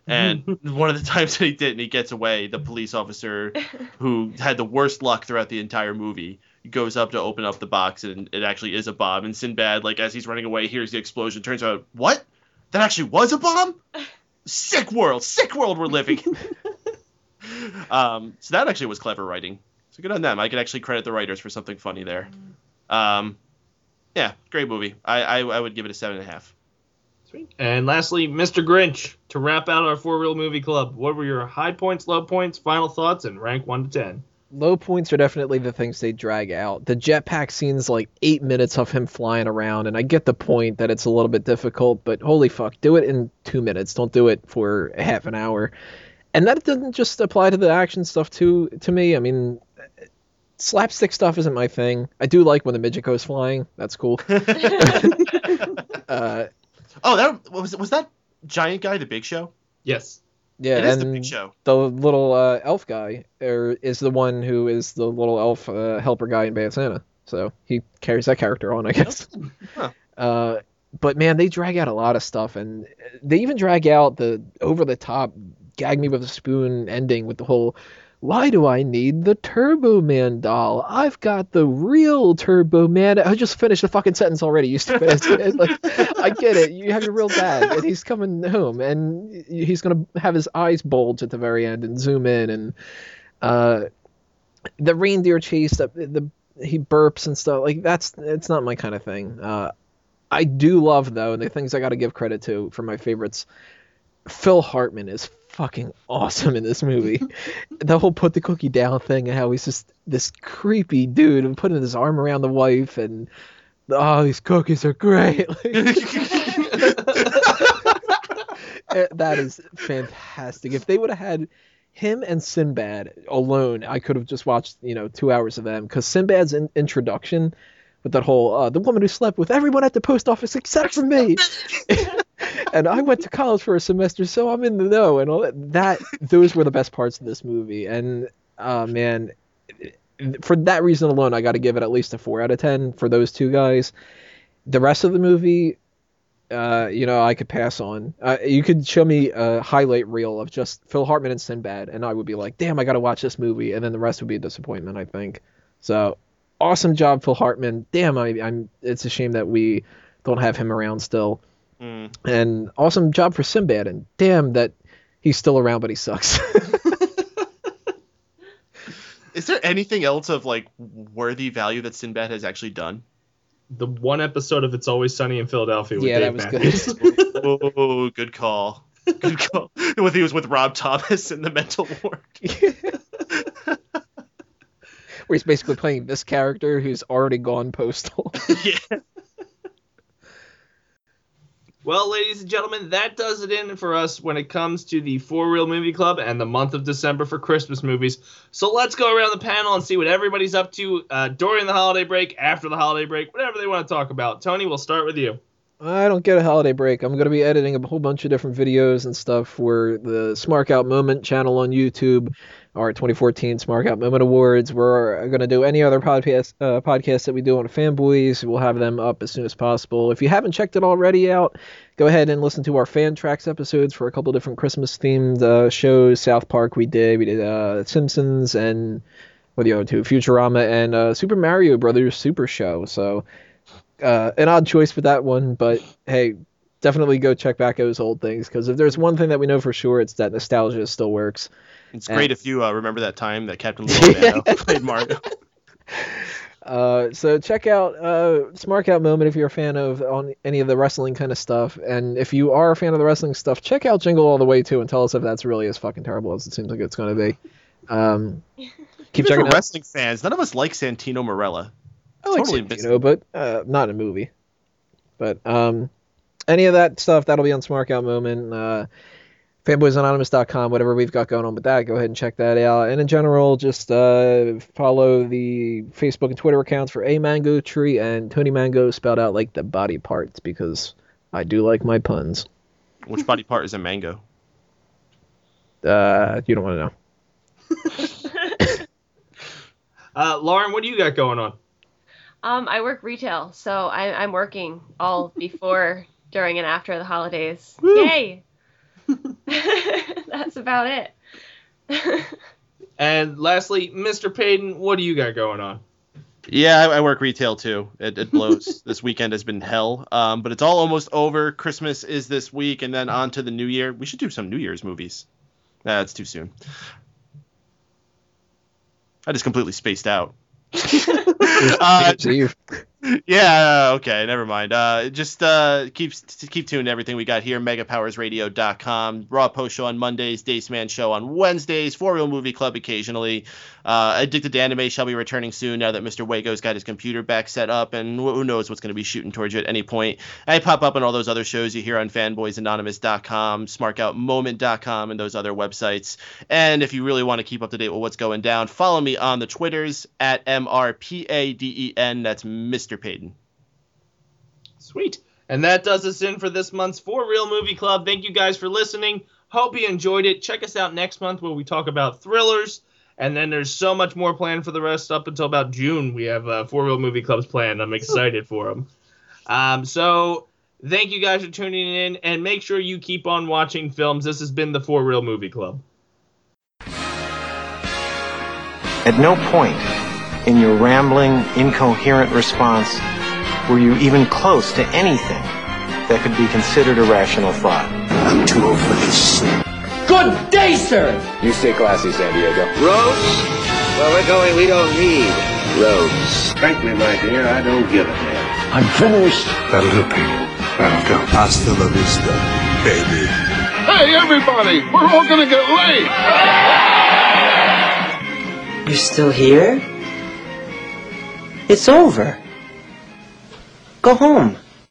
And one of the times that he did and he gets away, the police officer who had the worst luck throughout the entire movie goes up to open up the box and it actually is a bomb. And Sinbad, like as he's running away, hears the explosion. Turns out, what? That actually was a bomb? Sick world, sick world we're living. um, so that actually was clever writing. So good on them. I could actually credit the writers for something funny there. Um, yeah, great movie. I, I I would give it a seven and a half. Sweet. And lastly, Mr. Grinch, to wrap out our four real movie club, what were your high points, low points, final thoughts, and rank one to ten? Low points are definitely the things they drag out. The jetpack scene's like eight minutes of him flying around, and I get the point that it's a little bit difficult, but holy fuck, do it in two minutes. Don't do it for half an hour. And that doesn't just apply to the action stuff too. To me, I mean, slapstick stuff isn't my thing. I do like when the midget goes flying. That's cool. uh, Oh, that was was that giant guy the Big Show? Yes. Yeah, It is and the Big Show. the little uh, elf guy er, is the one who is the little elf uh, helper guy in Bad Santa. So he carries that character on, I guess. Huh. Uh, but man, they drag out a lot of stuff, and they even drag out the over the top, gag me with a spoon ending with the whole. Why do I need the Turbo Man doll? I've got the real Turbo Man. I just finished the fucking sentence already. You stupid. Like, I get it. You have your real dad, and he's coming home, and he's gonna have his eyes bulge at the very end and zoom in, and uh, the reindeer chase, the, the he burps and stuff. Like that's it's not my kind of thing. Uh, I do love though, and the things I got to give credit to for my favorites. Phil Hartman is fucking awesome in this movie. the whole put the cookie down thing and how he's just this creepy dude and putting his arm around the wife and oh these cookies are great. Uh, that is fantastic. If they would have had him and Sinbad alone, I could have just watched you know two hours of them because Sinbad's in- introduction with that whole uh, the woman who slept with everyone at the post office except for me. And I went to college for a semester, so I'm in the know. And all that, that those were the best parts of this movie. And uh, man, for that reason alone, I got to give it at least a four out of ten for those two guys. The rest of the movie, uh, you know, I could pass on. Uh, you could show me a highlight reel of just Phil Hartman and Sinbad, and I would be like, damn, I got to watch this movie. And then the rest would be a disappointment, I think. So awesome job, Phil Hartman. Damn, I, I'm. It's a shame that we don't have him around still. Mm. And awesome job for Sinbad. And damn that he's still around, but he sucks. Is there anything else of like worthy value that Sinbad has actually done? The one episode of It's Always Sunny in Philadelphia with Yeah, Dave that was good. Matthews. oh, good call. Good call. With he was with Rob Thomas in the mental ward. Where he's basically playing this character who's already gone postal. yeah. Well, ladies and gentlemen, that does it in for us when it comes to the Four Real Movie Club and the month of December for Christmas movies. So let's go around the panel and see what everybody's up to uh, during the holiday break, after the holiday break, whatever they want to talk about. Tony, we'll start with you. I don't get a holiday break. I'm going to be editing a whole bunch of different videos and stuff for the Smart Out Moment channel on YouTube, our 2014 Smart Out Moment Awards. We're going to do any other podcast uh, that we do on Fanboys. We'll have them up as soon as possible. If you haven't checked it already out, go ahead and listen to our fan tracks episodes for a couple different Christmas themed uh, shows. South Park we did, we did uh, Simpsons and what the other two, Futurama and uh, Super Mario Brothers Super Show. So uh, an odd choice for that one, but hey, definitely go check back those old things because if there's one thing that we know for sure, it's that nostalgia still works. It's great if you uh, remember that time that Captain Lou Albano played Mario. Uh, so check out uh, Smart Out Moment if you're a fan of on any of the wrestling kind of stuff, and if you are a fan of the wrestling stuff, check out Jingle All the Way too, and tell us if that's really as fucking terrible as it seems like it's going to be. Um, keep Even checking for out. wrestling fans, none of us like Santino Marella. I like totally Santino, but uh, not in a movie. But um, any of that stuff that'll be on Smart Out Moment. Uh, fanboysanonymous.com, whatever we've got going on with that, go ahead and check that out. And in general, just uh, follow the Facebook and Twitter accounts for A Mango Tree and Tony Mango, spelled out like the body parts, because I do like my puns. Which body part is a mango? Uh, you don't want to know. Uh, Lauren, what do you got going on? Um, I work retail, so I, I'm working all before, during, and after the holidays. Yay! That's about it. And lastly, Mr. Payton, what do you got going on? Yeah, I, I work retail too. It, it blows. this weekend has been hell. Um, but it's all almost over. Christmas is this week, and then on to the New Year. We should do some New Year's movies. That's too soon. I just completely spaced out. uh. Yeah, okay, never mind. Uh, just uh, keep keep to everything we got here. MegaPowersRadio.com. Raw Post Show on Mondays. Dace Man Show on Wednesdays. Four Real Movie Club occasionally. Uh, Addicted to Anime shall be returning soon now that Mr. Wago's got his computer back set up, and who knows what's going to be shooting towards you at any point. I pop up on all those other shows you hear on FanboysAnonymous.com, SmartOutMoment.com, and those other websites. And if you really want to keep up to date with what's going down, follow me on the Twitters at MRPADEN. That's Mr. Payton. Sweet. And that does us in for this month's For Real Movie Club. Thank you guys for listening. Hope you enjoyed it. Check us out next month where we talk about thrillers. And then there's so much more planned for the rest up until about June. We have uh, Four Real Movie Clubs planned. I'm excited for them. Um, so thank you guys for tuning in. And make sure you keep on watching films. This has been the Four Real Movie Club. At no point in your rambling, incoherent response were you even close to anything that could be considered a rational thought. I'm too old for this. Good day, sir. You stay classy, San Diego. Roads? Well, we're going. We don't need roads. Frankly, my dear, I don't give a damn. I'm finished. That'll do, Pete. That'll do. Hasta la vista, baby. Hey, everybody! We're all gonna get laid! You're still here? It's over. Go home.